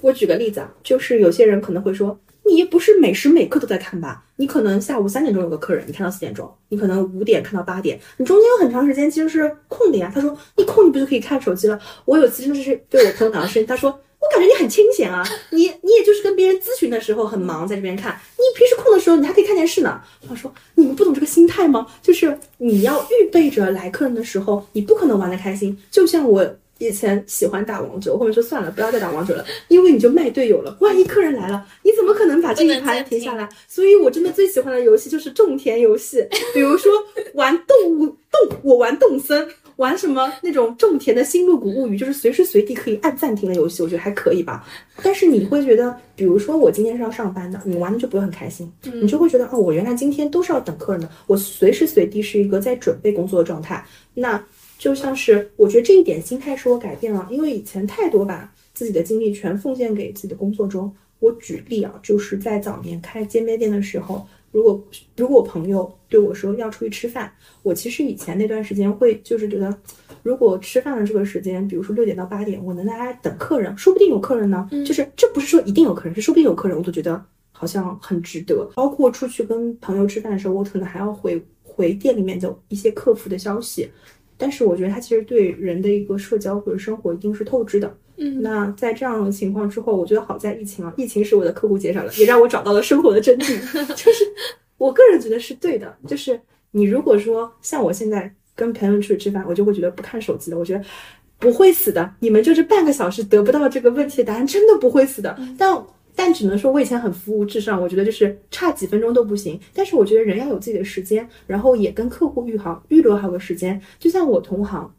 我举个例子啊，就是有些人可能会说，你不是每时每刻都在看吧？你可能下午三点钟有个客人，你看到四点钟，你可能五点看到八点，你中间有很长时间其实是空的呀。他说，你空你不就可以看手机了？我有次真的是对我朋友讲的事情，他说。我感觉你很清闲啊，你你也就是跟别人咨询的时候很忙，在这边看。你平时空的时候，你还可以看电视呢。他说：“你们不懂这个心态吗？就是你要预备着来客人的时候，你不可能玩得开心。就像我以前喜欢打王者，我后面说算了，不要再打王者了，因为你就卖队友了。万一客人来了，你怎么可能把这一盘停下来？所以我真的最喜欢的游戏就是种田游戏，比如说玩动物动，我玩动森。”玩什么那种种田的新露谷物语，就是随时随地可以按暂停的游戏，我觉得还可以吧。但是你会觉得，比如说我今天是要上班的，你玩的就不会很开心，你就会觉得哦，我原来今天都是要等客人的，我随时随地是一个在准备工作的状态。那就像是我觉得这一点心态是我改变了，因为以前太多把自己的精力全奉献给自己的工作中。我举例啊，就是在早年开煎饼店的时候。如果如果我朋友对我说要出去吃饭，我其实以前那段时间会就是觉得，如果吃饭的这个时间，比如说六点到八点，我能在家等客人，说不定有客人呢。就是这不是说一定有客人，是说不定有客人，我都觉得好像很值得。包括出去跟朋友吃饭的时候，我可能还要回回店里面的一些客服的消息。但是我觉得它其实对人的一个社交或者生活一定是透支的。嗯，那在这样的情况之后，我觉得好在疫情啊，疫情使我的客户减少了，也让我找到了生活的真谛。<laughs> 就是我个人觉得是对的。就是你如果说像我现在跟朋友出去吃饭，我就会觉得不看手机了。我觉得不会死的，你们就是半个小时得不到这个问题的答案，真的不会死的。但但只能说，我以前很服务至上，我觉得就是差几分钟都不行。但是我觉得人要有自己的时间，然后也跟客户预好预留好个时间。就像我同行，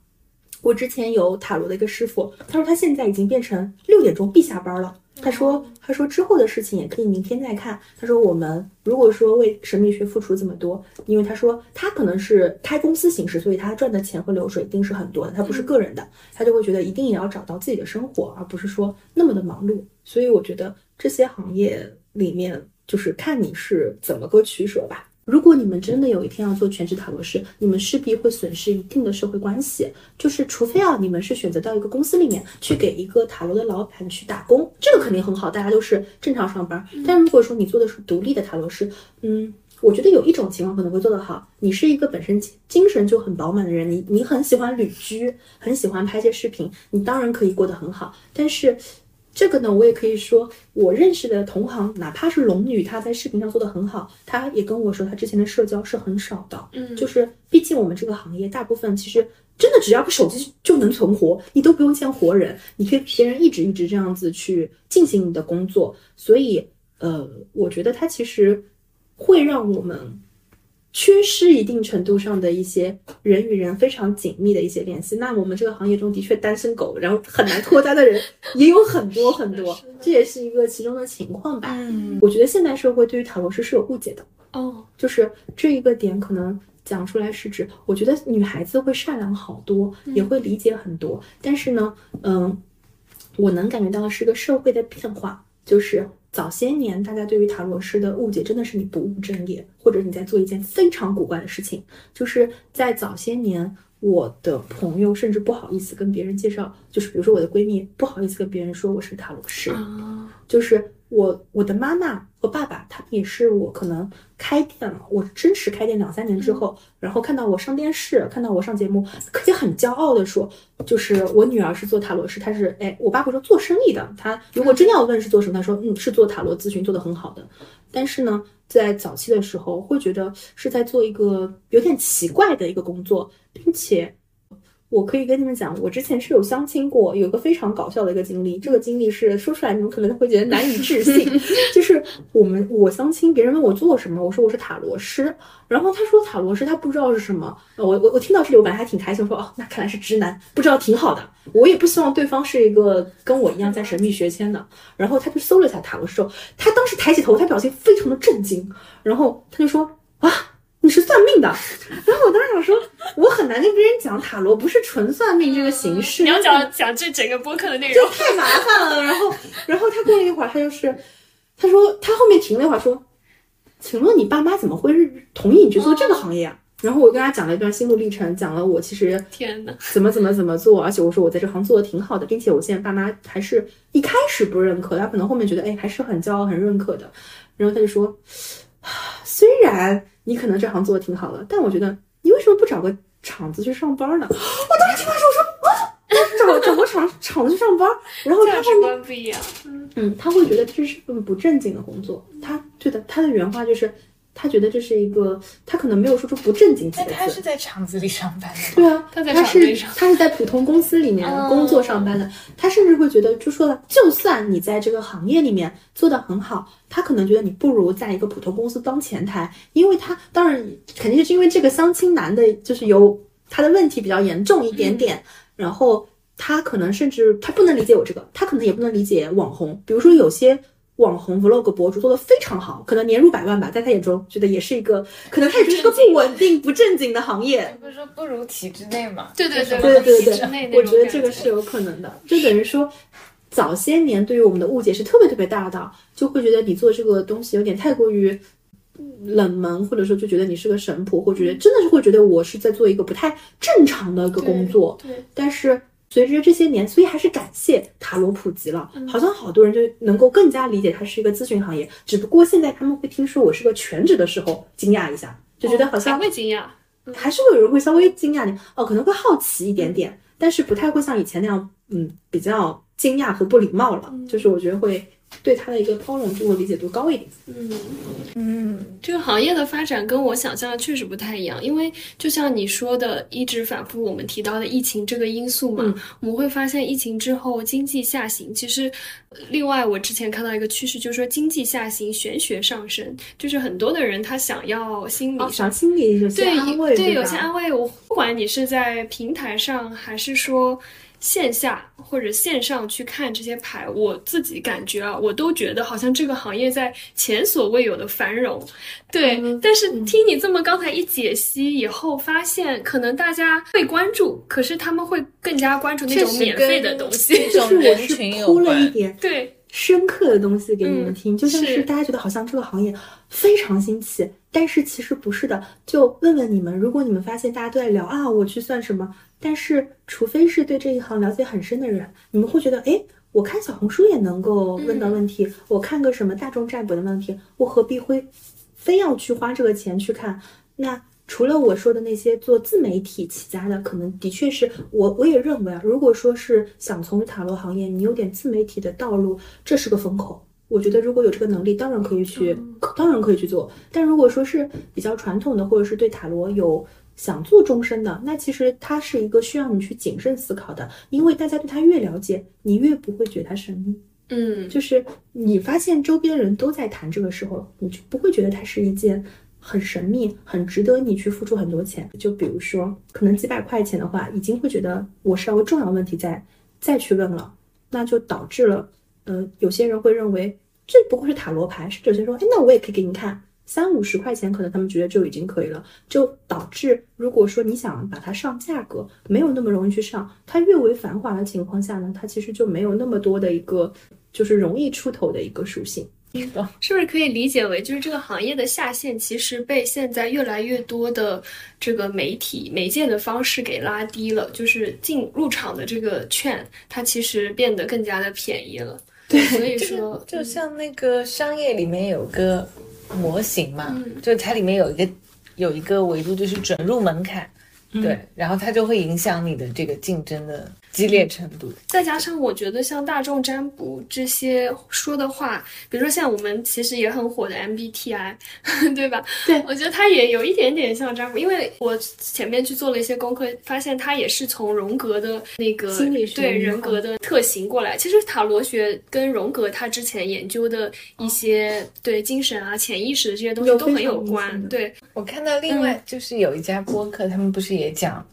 我之前有塔罗的一个师傅，他说他现在已经变成六点钟必下班了。他说他说之后的事情也可以明天再看。他说我们如果说为神秘学付出这么多，因为他说他可能是开公司形式，所以他赚的钱和流水一定是很多的，他不是个人的，他就会觉得一定也要找到自己的生活，而不是说那么的忙碌。所以我觉得。这些行业里面，就是看你是怎么个取舍吧。如果你们真的有一天要做全职塔罗师，你们势必会损失一定的社会关系。就是除非啊，你们是选择到一个公司里面去给一个塔罗的老板去打工，这个肯定很好，大家都是正常上班。但如果说你做的是独立的塔罗师，嗯，我觉得有一种情况可能会做得好，你是一个本身精神就很饱满的人，你你很喜欢旅居，很喜欢拍些视频，你当然可以过得很好。但是。这个呢，我也可以说，我认识的同行，哪怕是龙女，她在视频上做的很好，她也跟我说，她之前的社交是很少的。嗯，就是毕竟我们这个行业，大部分其实真的只要个手机就能存活，你都不用见活人，你可以别人一直一直这样子去进行你的工作。所以，呃，我觉得它其实会让我们。缺失一定程度上的一些人与人非常紧密的一些联系，那我们这个行业中的确单身狗，然后很难脱单的人也有很多很多，这也是一个其中的情况吧。嗯，我觉得现代社会对于塔罗师是有误解的哦，就是这一个点可能讲出来是指，我觉得女孩子会善良好多，也会理解很多，但是呢，嗯，我能感觉到的是个社会的变化，就是。早些年，大家对于塔罗师的误解真的是你不务正业，或者你在做一件非常古怪的事情。就是在早些年，我的朋友甚至不好意思跟别人介绍，就是比如说我的闺蜜不好意思跟别人说我是塔罗师，啊，就是我我的妈妈和爸爸，他们也是我可能开店了，我真实开店两三年之后，然后看到我上电视，看到我上节目，可以很骄傲的说，就是我女儿是做塔罗师，她是哎，我爸会说做生意的，他如果真要问是做什么，他说嗯是做塔罗咨询，做的很好的，但是呢，在早期的时候会觉得是在做一个有点奇怪的一个工作，并且。我可以跟你们讲，我之前是有相亲过，有个非常搞笑的一个经历。这个经历是说出来你们可能会觉得难以置信，<laughs> 就是我们我相亲，别人问我做什么，我说我是塔罗师，然后他说塔罗师他不知道是什么，呃我我我听到这里我本来还挺开心，说哦那看来是直男，不知道挺好的。我也不希望对方是一个跟我一样在神秘学签的。然后他就搜了一下塔罗师，他当时抬起头，他表情非常的震惊，然后他就说啊。你是算命的，然后我当时想说，我很难跟别人讲塔罗不是纯算命这个形式，你要讲讲这整个播客的内就容。太麻烦了。然后，然后他过了一会儿，他就是，他说他后面停了一会儿说，请问你爸妈怎么会是同意你去做这个行业啊？然后我跟他讲了一段心路历程，讲了我其实天哪，怎么怎么怎么做，而且我说我在这行做的挺好的，并且我现在爸妈还是一开始不认可，他可能后面觉得哎还是很骄傲很认可的。然后他就说，<sighs> 虽然你可能这行做的挺好的，但我觉得你为什么不找个厂子去上班呢？<gasps> 我当时听完之后我说啊，找找个厂厂子去上班，然后他价值观不一样。嗯，他会觉得这是份不正经的工作。他对的，他的原话就是，他觉得这是一个，他可能没有说出不正经几个字。他是在厂子里上班的？对啊，他在厂队上他是在普通公司里面哦工作上班的。他甚至会觉得，就说了，就算你在这个行业里面做得很好，他可能觉得你不如在一个普通公司当前台，因为他当然肯定是因为这个相亲男的，就是有他的问题比较严重一点点，然后他可能甚至他不能理解我这个，他可能也不能理解网红，比如说有些。网红 vlog 博主做的非常好，可能年入百万吧，在他眼中觉得也是一个，可能他也觉得是个不稳定、不正经的行业。不是说不如体制内嘛？对对对对对体制内对，我觉得这个是有可能的，就等于说，早些年对于我们的误解是特别特别大的，就会觉得你做这个东西有点太过于冷门，或者说就觉得你是个神婆，或者觉得真的是会觉得我是在做一个不太正常的一个工作。对，但是随着这些年，所以还是感谢塔罗普及了，嗯好像好多人就能够更加理解它是一个咨询行业。只不过现在他们会听说我是个全职的时候，惊讶一下，就觉得好像还会惊讶。还是会有人会稍微惊讶你，哦，可能会好奇一点点，但是不太会像以前那样，嗯，比较惊讶和不礼貌了。就是我觉得会对他的一个包容度和理解度高一点。嗯，嗯，这个行业的发展跟我想象的确实不太一样，因为就像你说的，一直反复我们提到的疫情这个因素嘛，嗯我们会发现疫情之后经济下行。其实，呃另外我之前看到一个趋势，就是说经济下行，玄学上升，就是很多的人他想要心理想心理有些对安慰，对，对有些安慰。我不管你是在平台上，还是说线下或者线上去看这些牌，我自己感觉啊，我都觉得好像这个行业在前所未有的繁荣。对，嗯但是听你这么刚才一解析以后，发现可能大家会关注，可是他们会更加关注那种免费的东西。这种就是我是人群有铺了一关。点对，深刻的东西给你们嗯听，就像是是大家觉得好像这个行业非常新奇，但是其实不是的。就问问你们，如果你们发现大家都在聊啊，我去算什么，但是除非是对这一行了解很深的人，你们会觉得，哎，我看小红书也能够问到问题，我看个什么大众占卜的问题，我何必会非要去花这个钱去看？那除了我说的那些做自媒体起家的，可能的确是我我也认为啊，如果说是想从塔罗行业，你有点自媒体的道路，这是个风口。我觉得如果有这个能力，当然可以去，当然可以去做。但如果说是比较传统的，或者是对塔罗有想做终身的，那其实它是一个需要你去谨慎思考的，因为大家对它越了解，你越不会觉得它神秘。嗯，就是你发现周边人都在谈这个时候，你就不会觉得它是一件很神秘、很值得你去付出很多钱。就比如说，可能几百块钱的话，已经会觉得我是要为重要问题再再去问了，那就导致了，呃，有些人会认为这不过是塔罗牌，甚至有些人说，哎，那我也可以给你看。三五十块钱，可能他们觉得就已经可以了，就导致如果说你想把它上价格，没有那么容易去上。它越为繁华的情况下呢，它其实就没有那么多的一个就是容易出头的一个属性。是不是可以理解为，就是这个行业的下限其实被现在越来越多的这个媒体媒介的方式给拉低了，就是进入场的这个券，它其实变得更加的便宜了。对，所以说，就像那个商业里面有个模型嘛，嗯。就是它里面有一个有一个维度，就是准入门槛，嗯。对，然后它就会影响你的这个竞争的激烈程度。再加上我觉得像大众占卜这些说的话，比如说像我们其实也很火的 MBTI，<laughs> 对吧？对我觉得它也有一点点像占卜，因为我前面去做了一些功课，发现它也是从荣格的那个心理学对人格的特型过来。其实塔罗学跟荣格他之前研究的一些对精神啊、潜意识的这些东西都很有关。的对，我看到另外就是有一家播客，他们不是也讲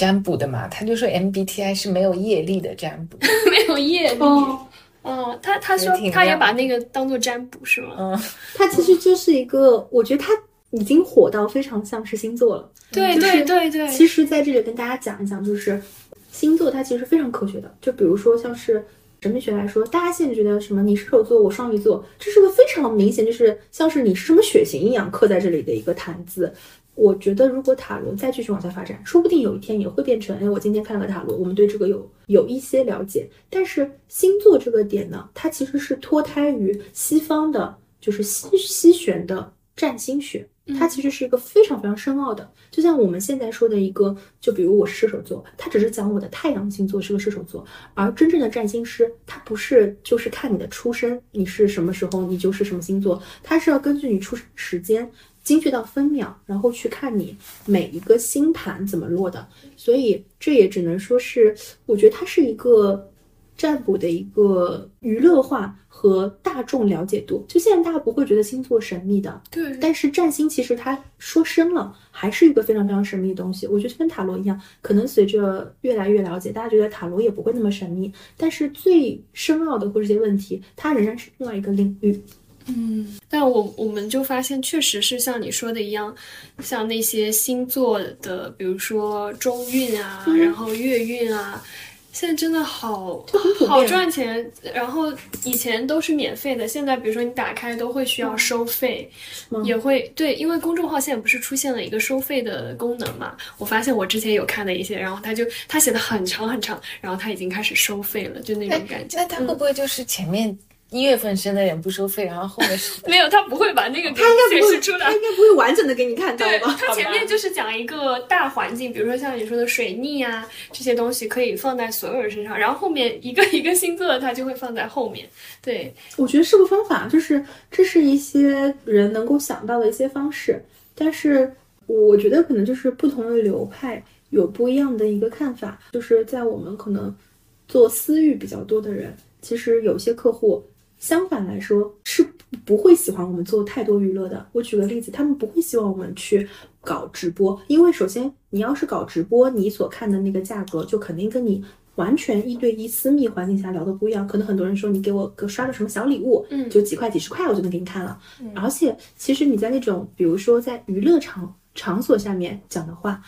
占卜的嘛？他就说 MBTI 是没有业力的占卜。<laughs> 没有业力。哦，哦，他他说他也把那个当做占卜是吗？嗯，<laughs> 他其实就是一个，我觉得他已经火到非常像是星座了。对对对对，其实在这里跟大家讲一讲，就是星座它其实非常科学的。就比如说像是神秘学来说，大家现在觉得什么你射手座，我双鱼座，这是个非常明显，就是像是你是什么血型一样刻在这里的一个谈资。我觉得如果塔罗再继续往下发展，说不定有一天也会变成，哎，我今天看了个塔罗，我们对这个有有一些了解。但是星座这个点呢，它其实是脱胎于西方的，就是西西玄的占星学。它其实是一个非常非常深奥的，就像我们现在说的一个，就比如我是射手座，它只是讲我的太阳星座是个射手座，而真正的占星师，他不是就是看你的出生，你是什么时候，你就是什么星座，他是要根据你出生时间，精确到分秒，然后去看你每一个星盘怎么落的，所以这也只能说是，我觉得它是一个占卜的一个娱乐化和大众了解度。就现在大家不会觉得星座神秘的，对但是占星其实它说深了，还是一个非常非常神秘的东西。我觉得跟塔罗一样，可能随着越来越了解，大家觉得塔罗也不会那么神秘，但是最深奥的或者这些问题，它仍然是另外一个领域。嗯，但我我们就发现，确实是像你说的一样，像那些星座的，比如说中运啊，嗯然后月运啊，现在真的好好赚钱。然后以前都是免费的，现在比如说你打开都会需要收费，吗也会对，因为公众号现在不是出现了一个收费的功能嘛？我发现我之前有看的一些，然后他就他写的很长很长，然后他已经开始收费了，就那种感觉。那他会不会就是前面一月份现在也不收费，然后后面是 <laughs> 没有，他不会把那个 <laughs> 他应该不会，出来他。应该不会完整的给你看到对，吧？他前面就是讲一个大环境，比如说像你说的水逆啊这些东西可以放在所有人身上，然后后面一个一个星座的它就会放在后面。对，我觉得是个方法，就是这是一些人能够想到的一些方式，但是我觉得可能就是不同的流派有不一样的一个看法，就是在我们可能做私域比较多的人，其实有些客户相反来说是不会喜欢我们做太多娱乐的。我举个例子，他们不会希望我们去搞直播，因为首先你要是搞直播，你所看的那个价格就肯定跟你完全一对一私密环境下聊的不一样。可能很多人说你给我个刷个什么小礼物，嗯就几块几十块我就能给你看了。而且其实你在那种比如说在娱乐场场所下面讲的话，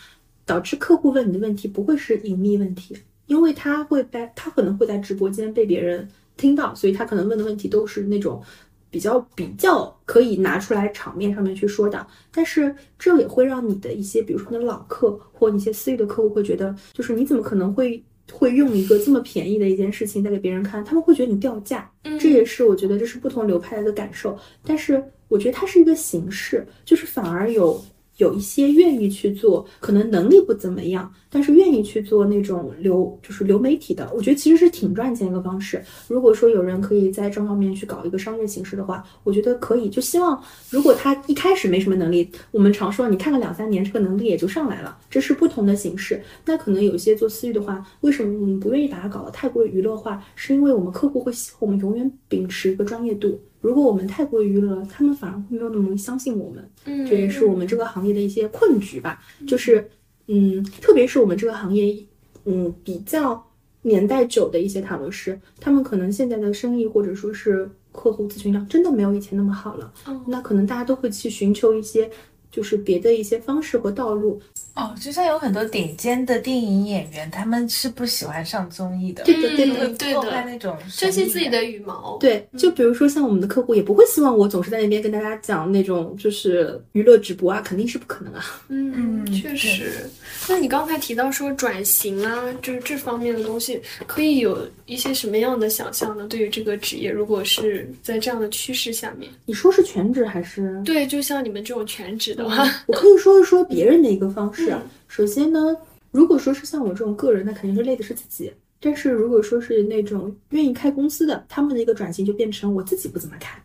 导致客户问你的问题不会是隐秘问题，因为他会在他可能会在直播间被别人听到，所以他可能问的问题都是那种比较比较可以拿出来场面上面去说的。但是这也会让你的一些，比如说你的老客或你一些私域的客户会觉得，就是你怎么可能会会用一个这么便宜的一件事情再给别人看？他们会觉得你掉价。这也是我觉得这是不同流派的一个感受。但是我觉得它是一个形式，就是反而有。有一些愿意去做，可能能力不怎么样，但是愿意去做那种流，就是流媒体的，我觉得其实是挺赚钱一个方式。如果说有人可以在这方面去搞一个商业形式的话，我觉得可以。就希望如果他一开始没什么能力，我们常说你看个两三年，这个能力也就上来了，这是不同的形式。那可能有些做私域的话，为什么我们不愿意把它搞得太过娱乐化？是因为我们客户会希望我们永远秉持一个专业度。如果我们太过于娱乐，他们反而会没有那么容易相信我们。嗯这也是我们这个行业的一些困局吧。就是，嗯，特别是我们这个行业，嗯，比较年代久的一些塔罗师，他们可能现在的生意或者说是客户咨询量真的没有以前那么好了。哦那可能大家都会去寻求一些就是别的一些方式和道路。哦，就像有很多顶尖的电影演员，他们是不喜欢上综艺的，对的对的会对破坏的，那种珍惜自己的羽毛。对，就比如说像我们的客户也不会希望我总是在那边跟大家讲那种就是娱乐直播啊，肯定是不可能啊。嗯，嗯确实。那你刚才提到说转型啊，就是这方面的东西，可以有一些什么样的想象呢？对于这个职业，如果是在这样的趋势下面，你说是全职还是？对，就像你们这种全职的话，我可以说一说别人的一个方式啊。首先呢，如果说是像我这种个人，那肯定是累的是自己。但是如果说是那种愿意开公司的，他们的一个转型就变成我自己不怎么看，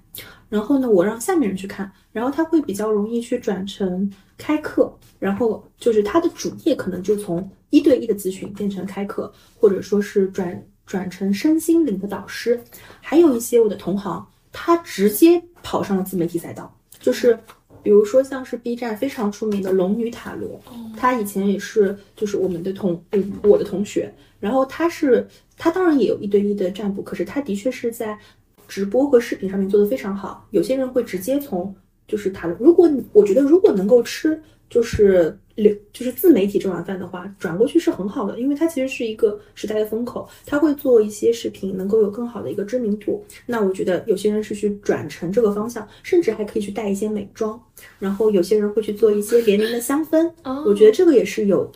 然后呢，我让下面人去看，然后他会比较容易去转成开课，然后就是他的主业可能就从一对一的咨询变成开课，或者说是转转成身心灵的导师。还有一些我的同行，他直接跑上了自媒体赛道，就是比如说像是 B 站非常出名的龙女塔罗，她以前也是就是我们的同嗯我的同学，然后她是她当然也有一对一的占卜，可是她的确是在直播和视频上面做的非常好。有些人会直接从就是塔罗，如果我觉得如果能够吃就是流就是自媒体这碗饭的话，转过去是很好的，因为它其实是一个时代的风口，它会做一些视频，能够有更好的一个知名度。那我觉得有些人是去转成这个方向，甚至还可以去带一些美妆，然后有些人会去做一些联名的香氛，<laughs> 哦我觉得这个也是有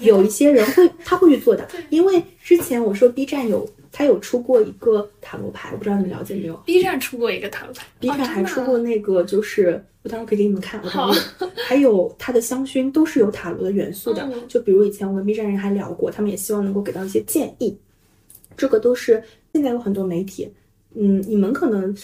有一些人会他会去做的，因为之前我说 B 站有他有出过一个塔罗牌，我不知道你们了解没有 B 站出过一个塔罗牌？B 哦站还出过那个，就是我到时可以给你们看，还有他的香薰都是有塔罗的元素的嗯，就比如以前我跟 B 站人还聊过，他们也希望能够给到一些建议，这个都是现在有很多媒体，嗯，你们可能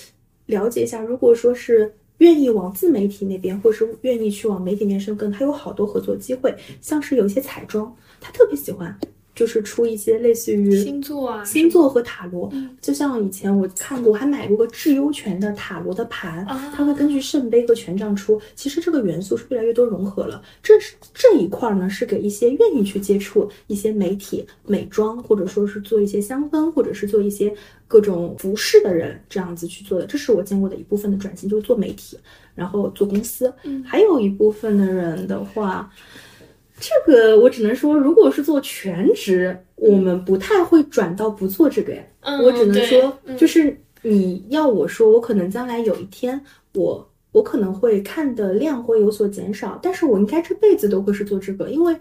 了解一下，如果说是。愿意往自媒体那边，或是愿意去往媒体那边深耕，他有好多合作机会。像是有一些彩妆，他特别喜欢，就是出一些类似于星座啊，星座和塔罗，嗯就像以前我看过，我还买过个智优泉的塔罗的盘，啊它会根据圣杯和权杖出。其实这个元素是越来越多融合了。这是这一块呢，是给一些愿意去接触一些媒体、美妆，或者说是做一些香氛，或者是做一些各种服饰的人这样子去做的。这是我见过的一部分的转型，就是做媒体，然后做公司。嗯还有一部分的人的话。这个我只能说，如果是做全职，我们不太会转到不做这个呀。嗯我只能说，嗯就是你要我说，我可能将来有一天，我我可能会看的量会有所减少，但是我应该这辈子都会是做这个，因为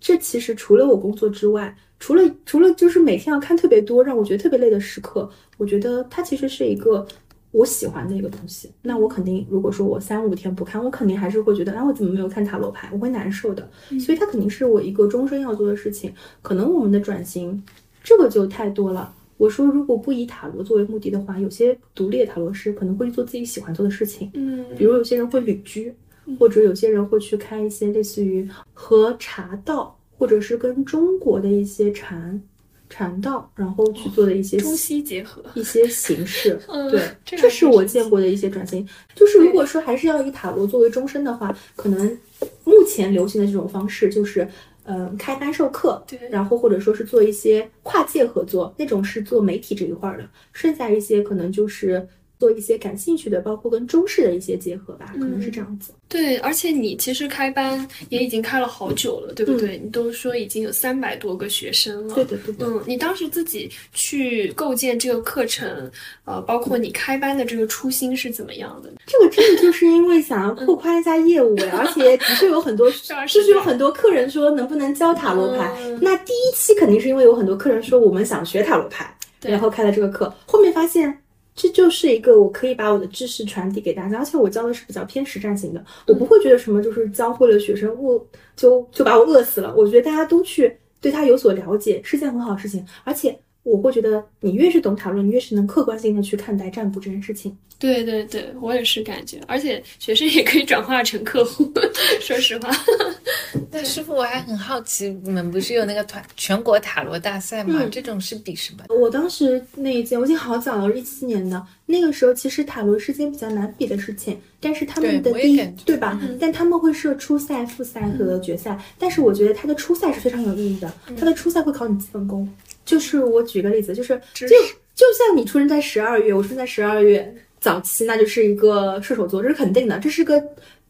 这其实除了我工作之外，除了除了就是每天要看特别多，让我觉得特别累的时刻，我觉得它其实是一个。我喜欢的一个东西，那我肯定，如果说我三五天不看，我肯定还是会觉得，哎，我怎么没有看塔罗牌？我会难受的。所以它肯定是我一个终身要做的事情。可能我们的转型，这个就太多了。我说，如果不以塔罗作为目的的话，有些独立的塔罗师可能会去做自己喜欢做的事情，嗯，比如有些人会旅居，或者有些人会去开一些类似于和茶道，或者是跟中国的一些禅禅道，然后去做的一些中西结合，一些形式，<laughs> 嗯对，这这是我见过的一些转型。就是如果说还是要以塔罗作为终身的话，可能目前流行的这种方式就是，嗯、开班授课，对然后或者说是做一些跨界合作，那种是做媒体这一块儿的，剩下一些可能就是做一些感兴趣的，包括跟中式的一些结合吧，可能是这样子。对，而且你其实开班也已经开了好久了，对不对？你都说已经有三百多个学生了。对的，对的。嗯，你当时自己去构建这个课程，呃，包括你开班的这个初心是怎么样的？这个真的就是因为想要扩宽一下业务呀，而且的确有很多，<laughs> 就是有很多客人说能不能教塔罗牌。嗯那第一期肯定是因为有很多客人说我们想学塔罗牌，然后开了这个课，后面发现。这就是一个我可以把我的知识传递给大家，而且我教的是比较偏实战型的，我不会觉得什么就是教会了学生饿就就把我饿死了。我觉得大家都去对他有所了解是件很好的事情，而且我会觉得你越是懂塔罗，你越是能客观性的去看待占卜这件事情。对对对，我也是感觉，而且学生也可以转化成客户。<laughs> 说实话，<laughs> 那师傅，我还很好奇，你们不是有那个团全国塔罗大赛吗？嗯这种是比什么？我当时那一届，我已经好早了，一七年的那个时候，其实塔罗是件比较难比的事情，但是他们的第一对吧？但他们会设初赛、复赛和决赛，但是我觉得他的初赛是非常有意义的，他的初赛会考你基本功。就是我举个例子，就是就就像你出生在十二月，我出生在十二月早期，那就是一个射手座，这是肯定的，这是个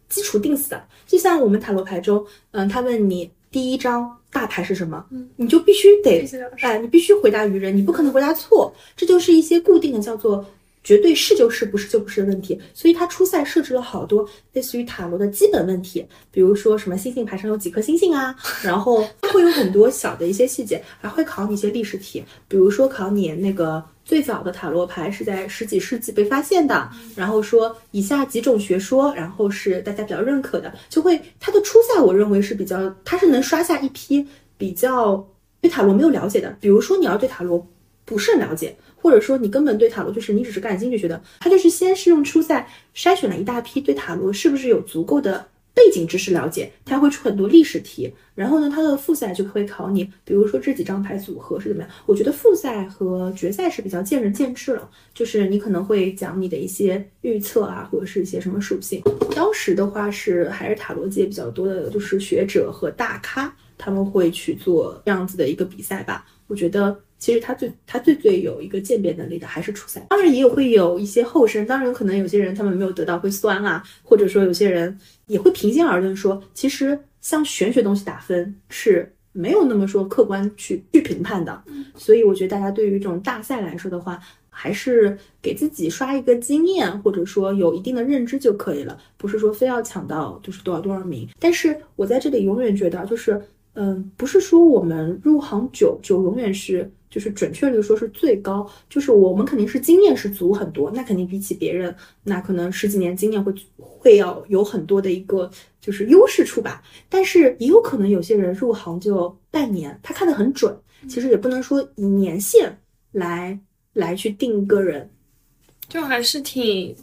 基础定死的。就像我们塔罗牌中，嗯，他问你第一张大牌是什么，你就必须得哎，你必须回答愚人，你不可能回答错，这就是一些固定的叫做绝对是就是，不是就不是的问题。所以它初赛设置了好多类似于塔罗的基本问题，比如说什么星星牌上有几颗星星啊，然后它会有很多小的一些细节，还会考你一些历史题，比如说考你那个。最早的塔罗牌是在十几世纪被发现的，然后说以下几种学说，然后是大家比较认可的，就会它的初赛我认为是比较，它是能刷下一批比较对塔罗没有了解的，比如说你要对塔罗不是很了解，或者说你根本对塔罗就是你只是感兴趣觉得，他就是先是用初赛筛选了一大批对塔罗是不是有足够的背景知识了解，他会出很多历史题，然后呢，他的复赛就会考你，比如说这几张牌组合是怎么样。我觉得复赛和决赛是比较见仁见智了，就是你可能会讲你的一些预测啊，或者是一些什么属性。当时的话是还是塔罗界比较多的，就是学者和大咖他们会去做这样子的一个比赛吧。我觉得其实他最他最最有一个鉴别能力的还是初赛，当然也有会有一些后生，当然可能有些人他们没有得到会酸啊，或者说有些人也会平心而论说，其实像玄学东西打分是没有那么说客观去去评判的，所以我觉得大家对于这种大赛来说的话，还是给自己刷一个经验，或者说有一定的认知就可以了，不是说非要抢到就是多少多少名。但是我在这里永远觉得就是。嗯，不是说我们入行久就永远是，就是准确率说是最高，就是我们肯定是经验是足很多，那肯定比起别人，那可能十几年经验会会要有很多的一个就是优势处吧。但是也有可能有些人入行就半年，他看得很准，其实也不能说以年限来来去定一个人。就还是挺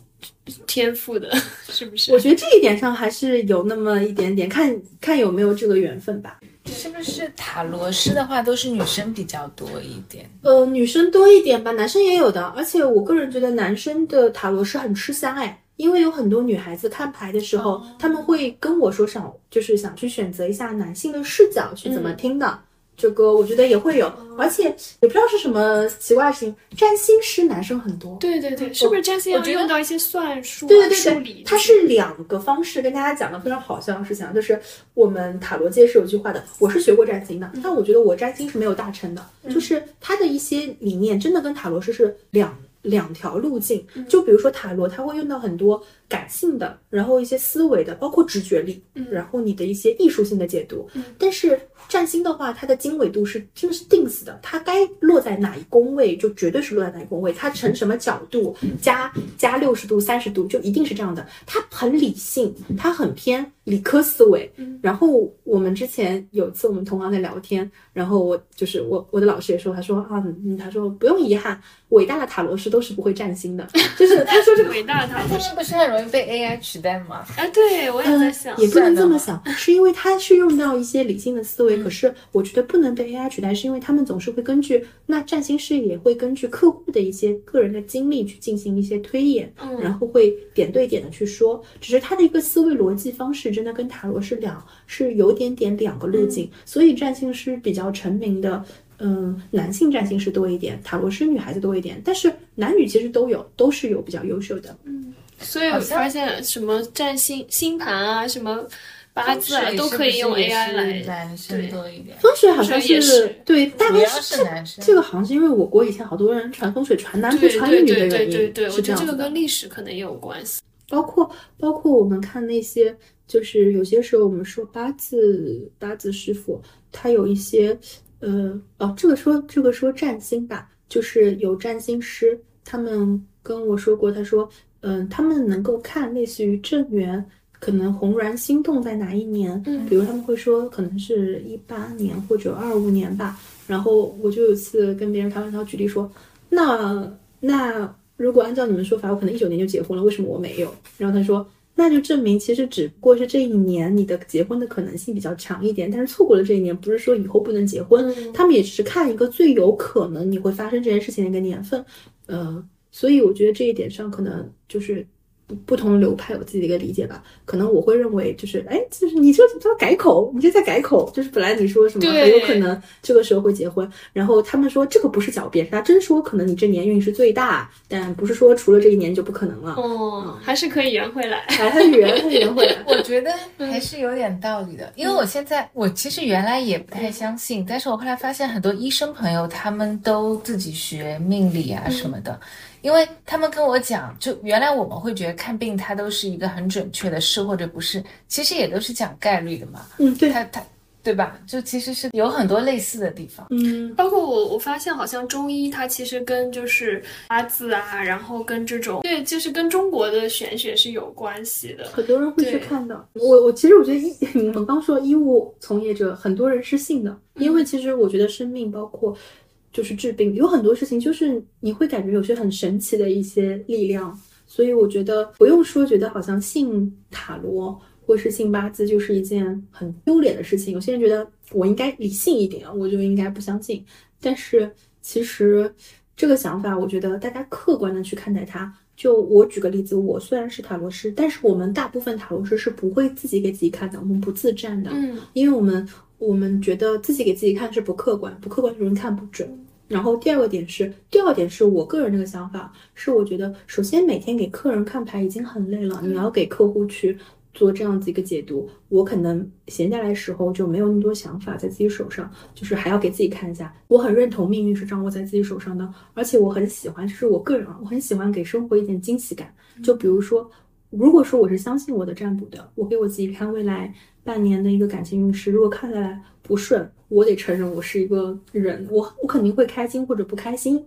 天赋的，是不是？我觉得这一点上还是有那么一点点，看看有没有这个缘分吧。是不是塔罗师的话都是女生比较多一点？呃，女生多一点吧，男生也有的。而且我个人觉得男生的塔罗师很吃香哎，因为有很多女孩子看牌的时候，他们会跟我说想就是想去选择一下男性的视角去怎么听的。这个我觉得也会有，而且也不知道是什么奇怪的事情，占星师男生很多。对对对，是不是占星要用到一些算术、啊、对对对数理？它是两个方式跟大家讲的非常好笑的事情啊，就是我们塔罗界是有句话的，我是学过占星的，但我觉得我占星是没有大成的，就是它的一些理念真的跟塔罗师是两两条路径。就比如说塔罗，它会用到很多感性的，然后一些思维的，包括直觉力，然后你的一些艺术性的解读。但是占星的话，它的经纬度是真的是定死的，它该落在哪一宫位就绝对是落在哪一宫位，它成什么角度加加六十度、三十度就一定是这样的。它很理性，它很偏理科思维。然后我们之前有一次我们同行在聊天，然后我就是我我的老师也说，他说啊，嗯，他说不用遗憾，伟大的塔罗师都是不会占星的，<laughs> 就是他说这个伟大的塔罗师不是很容易被 AI 取代吗？啊，对我也在想，嗯也不能这么想，是因为他是用到一些理性的思维。可是我觉得不能被 AI 取代，是因为他们总是会根据那占星师也会根据客户的一些个人的经历去进行一些推演，嗯然后会点对点的去说。只是他的一个思维逻辑方式真的跟塔罗是两是有点点两个路径，所以占星师比较成名的。嗯，男性占星师多一点，塔罗师女孩子多一点，但是男女其实都有，都是有比较优秀的。嗯所以我发现什么占星星盘啊，什么八字啊，都可以用 AI 来。男生多一点。风水好像是对，大概是是男生这个好像是因为我国以前好多人传风水传男不传女的对对对原因，对对，我是这样子的觉得这个跟。历史可能也有关系。包括包括我们看那些，就是有些时候我们说八字八字师傅，他有一些呃哦，这个说这个说占星吧，就是有占星师，他们跟我说过，他说嗯、他们能够看类似于正缘。可能红鸾心动在哪一年？嗯比如他们会说可能是一八年或者二五年吧。然后我就有一次跟别人开玩笑举例说，那那如果按照你们说法，我可能一九年就结婚了，为什么我没有？然后他说，那就证明其实只不过是这一年你的结婚的可能性比较强一点，但是错过了这一年，不是说以后不能结婚，他们也只是看一个最有可能你会发生这件事情的一个年份，呃，所以我觉得这一点上可能就是不不同流派有自己的一个理解吧。可能我会认为就是，哎，就是你这这改口，你这在改口，就是本来你说什么很有可能这个时候会结婚，然后他们说这个不是狡辩，他真说可能你这年运是最大，但不是说除了这一年就不可能了。哦，还是可以圆回来。还是圆他圆回来。<laughs> 我觉得还是有点道理的，因为我现在我其实原来也不太相信，但是我后来发现很多医生朋友他们都自己学命理啊什么的，因为他们跟我讲，就原来我们会觉得看病它都是一个很准确的是或者不是，其实也都是讲概率的嘛，嗯，对，它它对吧？就其实是有很多类似的地方。嗯，包括我，我发现好像中医它其实跟就是八字啊，然后跟这种对，就是跟中国的玄学是有关系的。很多人会去看的。我我其实我觉得医，你们刚说医务从业者，很多人是信的，因为其实我觉得生命包括就是治病，有很多事情就是你会感觉有些很神奇的一些力量，所以我觉得不用说觉得好像信塔罗。或是信八字就是一件很丢脸的事情。有些人觉得我应该理性一点，我就应该不相信。但是其实这个想法，我觉得大家客观的去看待它。就我举个例子，我虽然是塔罗师，但是我们大部分塔罗师是不会自己给自己看的，我们不自占的，嗯因为我们我们觉得自己给自己看是不客观，不客观的人看不准。然后第二个点是，第二点是我个人这个想法，是我觉得首先每天给客人看牌已经很累了，你要给客户去做这样子一个解读，我可能闲下来时候就没有那么多想法在自己手上，就是还要给自己看一下。我很认同命运是掌握在自己手上的，而且我很喜欢，就是我个人啊，我很喜欢给生活一点惊喜感。就比如说，如果说我是相信我的占卜的，我给我自己看未来半年的一个感情运势，如果看下来不顺，我得承认我是一个人，我我肯定会开心或者不开心，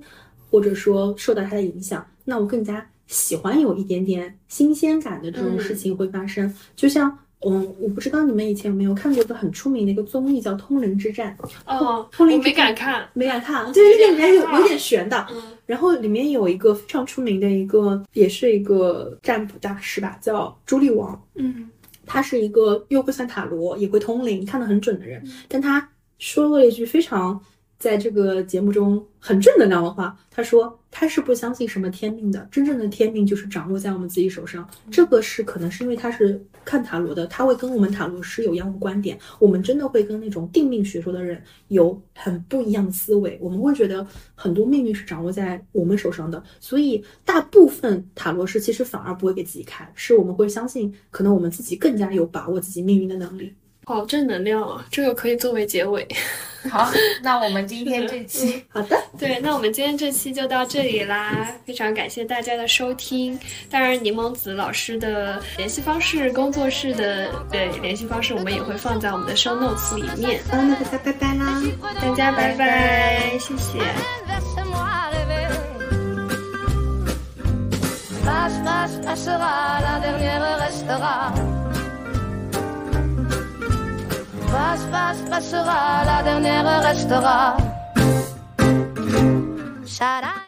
或者说受到他的影响，那我更加喜欢有一点点新鲜感的这种事情会发生。就像，嗯，我不知道你们以前有没有看过一个很出名的一个综艺叫《通灵之战》，哦，通灵我没敢看。没敢看，就是那里面有有点害怕有点悬的。嗯然后里面有一个非常出名的一个，也是一个占卜大师吧，叫朱莉王。嗯他是一个又会算塔罗，也会通灵，看得很准的嗯人。但他说了一句非常在这个节目中很正能量的话，他说他是不相信什么天命的，真正的天命就是掌握在我们自己手上。嗯这个是可能是因为他是看塔罗的，他会跟我们塔罗师有一样的观点，我们真的会跟那种定命学说的人有很不一样的思维。我们会觉得很多命运是掌握在我们手上的，所以大部分塔罗师其实反而不会给自己看，是我们会相信，可能我们自己更加有把握自己命运的能力。好正能量啊！这个可以作为结尾。好，那我们今天这期好的，对，那我们今天这期就到这里啦，非常感谢大家的收听。当然，柠檬子老师的联系方式、工作室的对联系方式，我们也会放在我们的 show notes 里面。好，那大家拜拜啦。大家拜拜，谢谢。Passe, passe, passera, la dernière restera.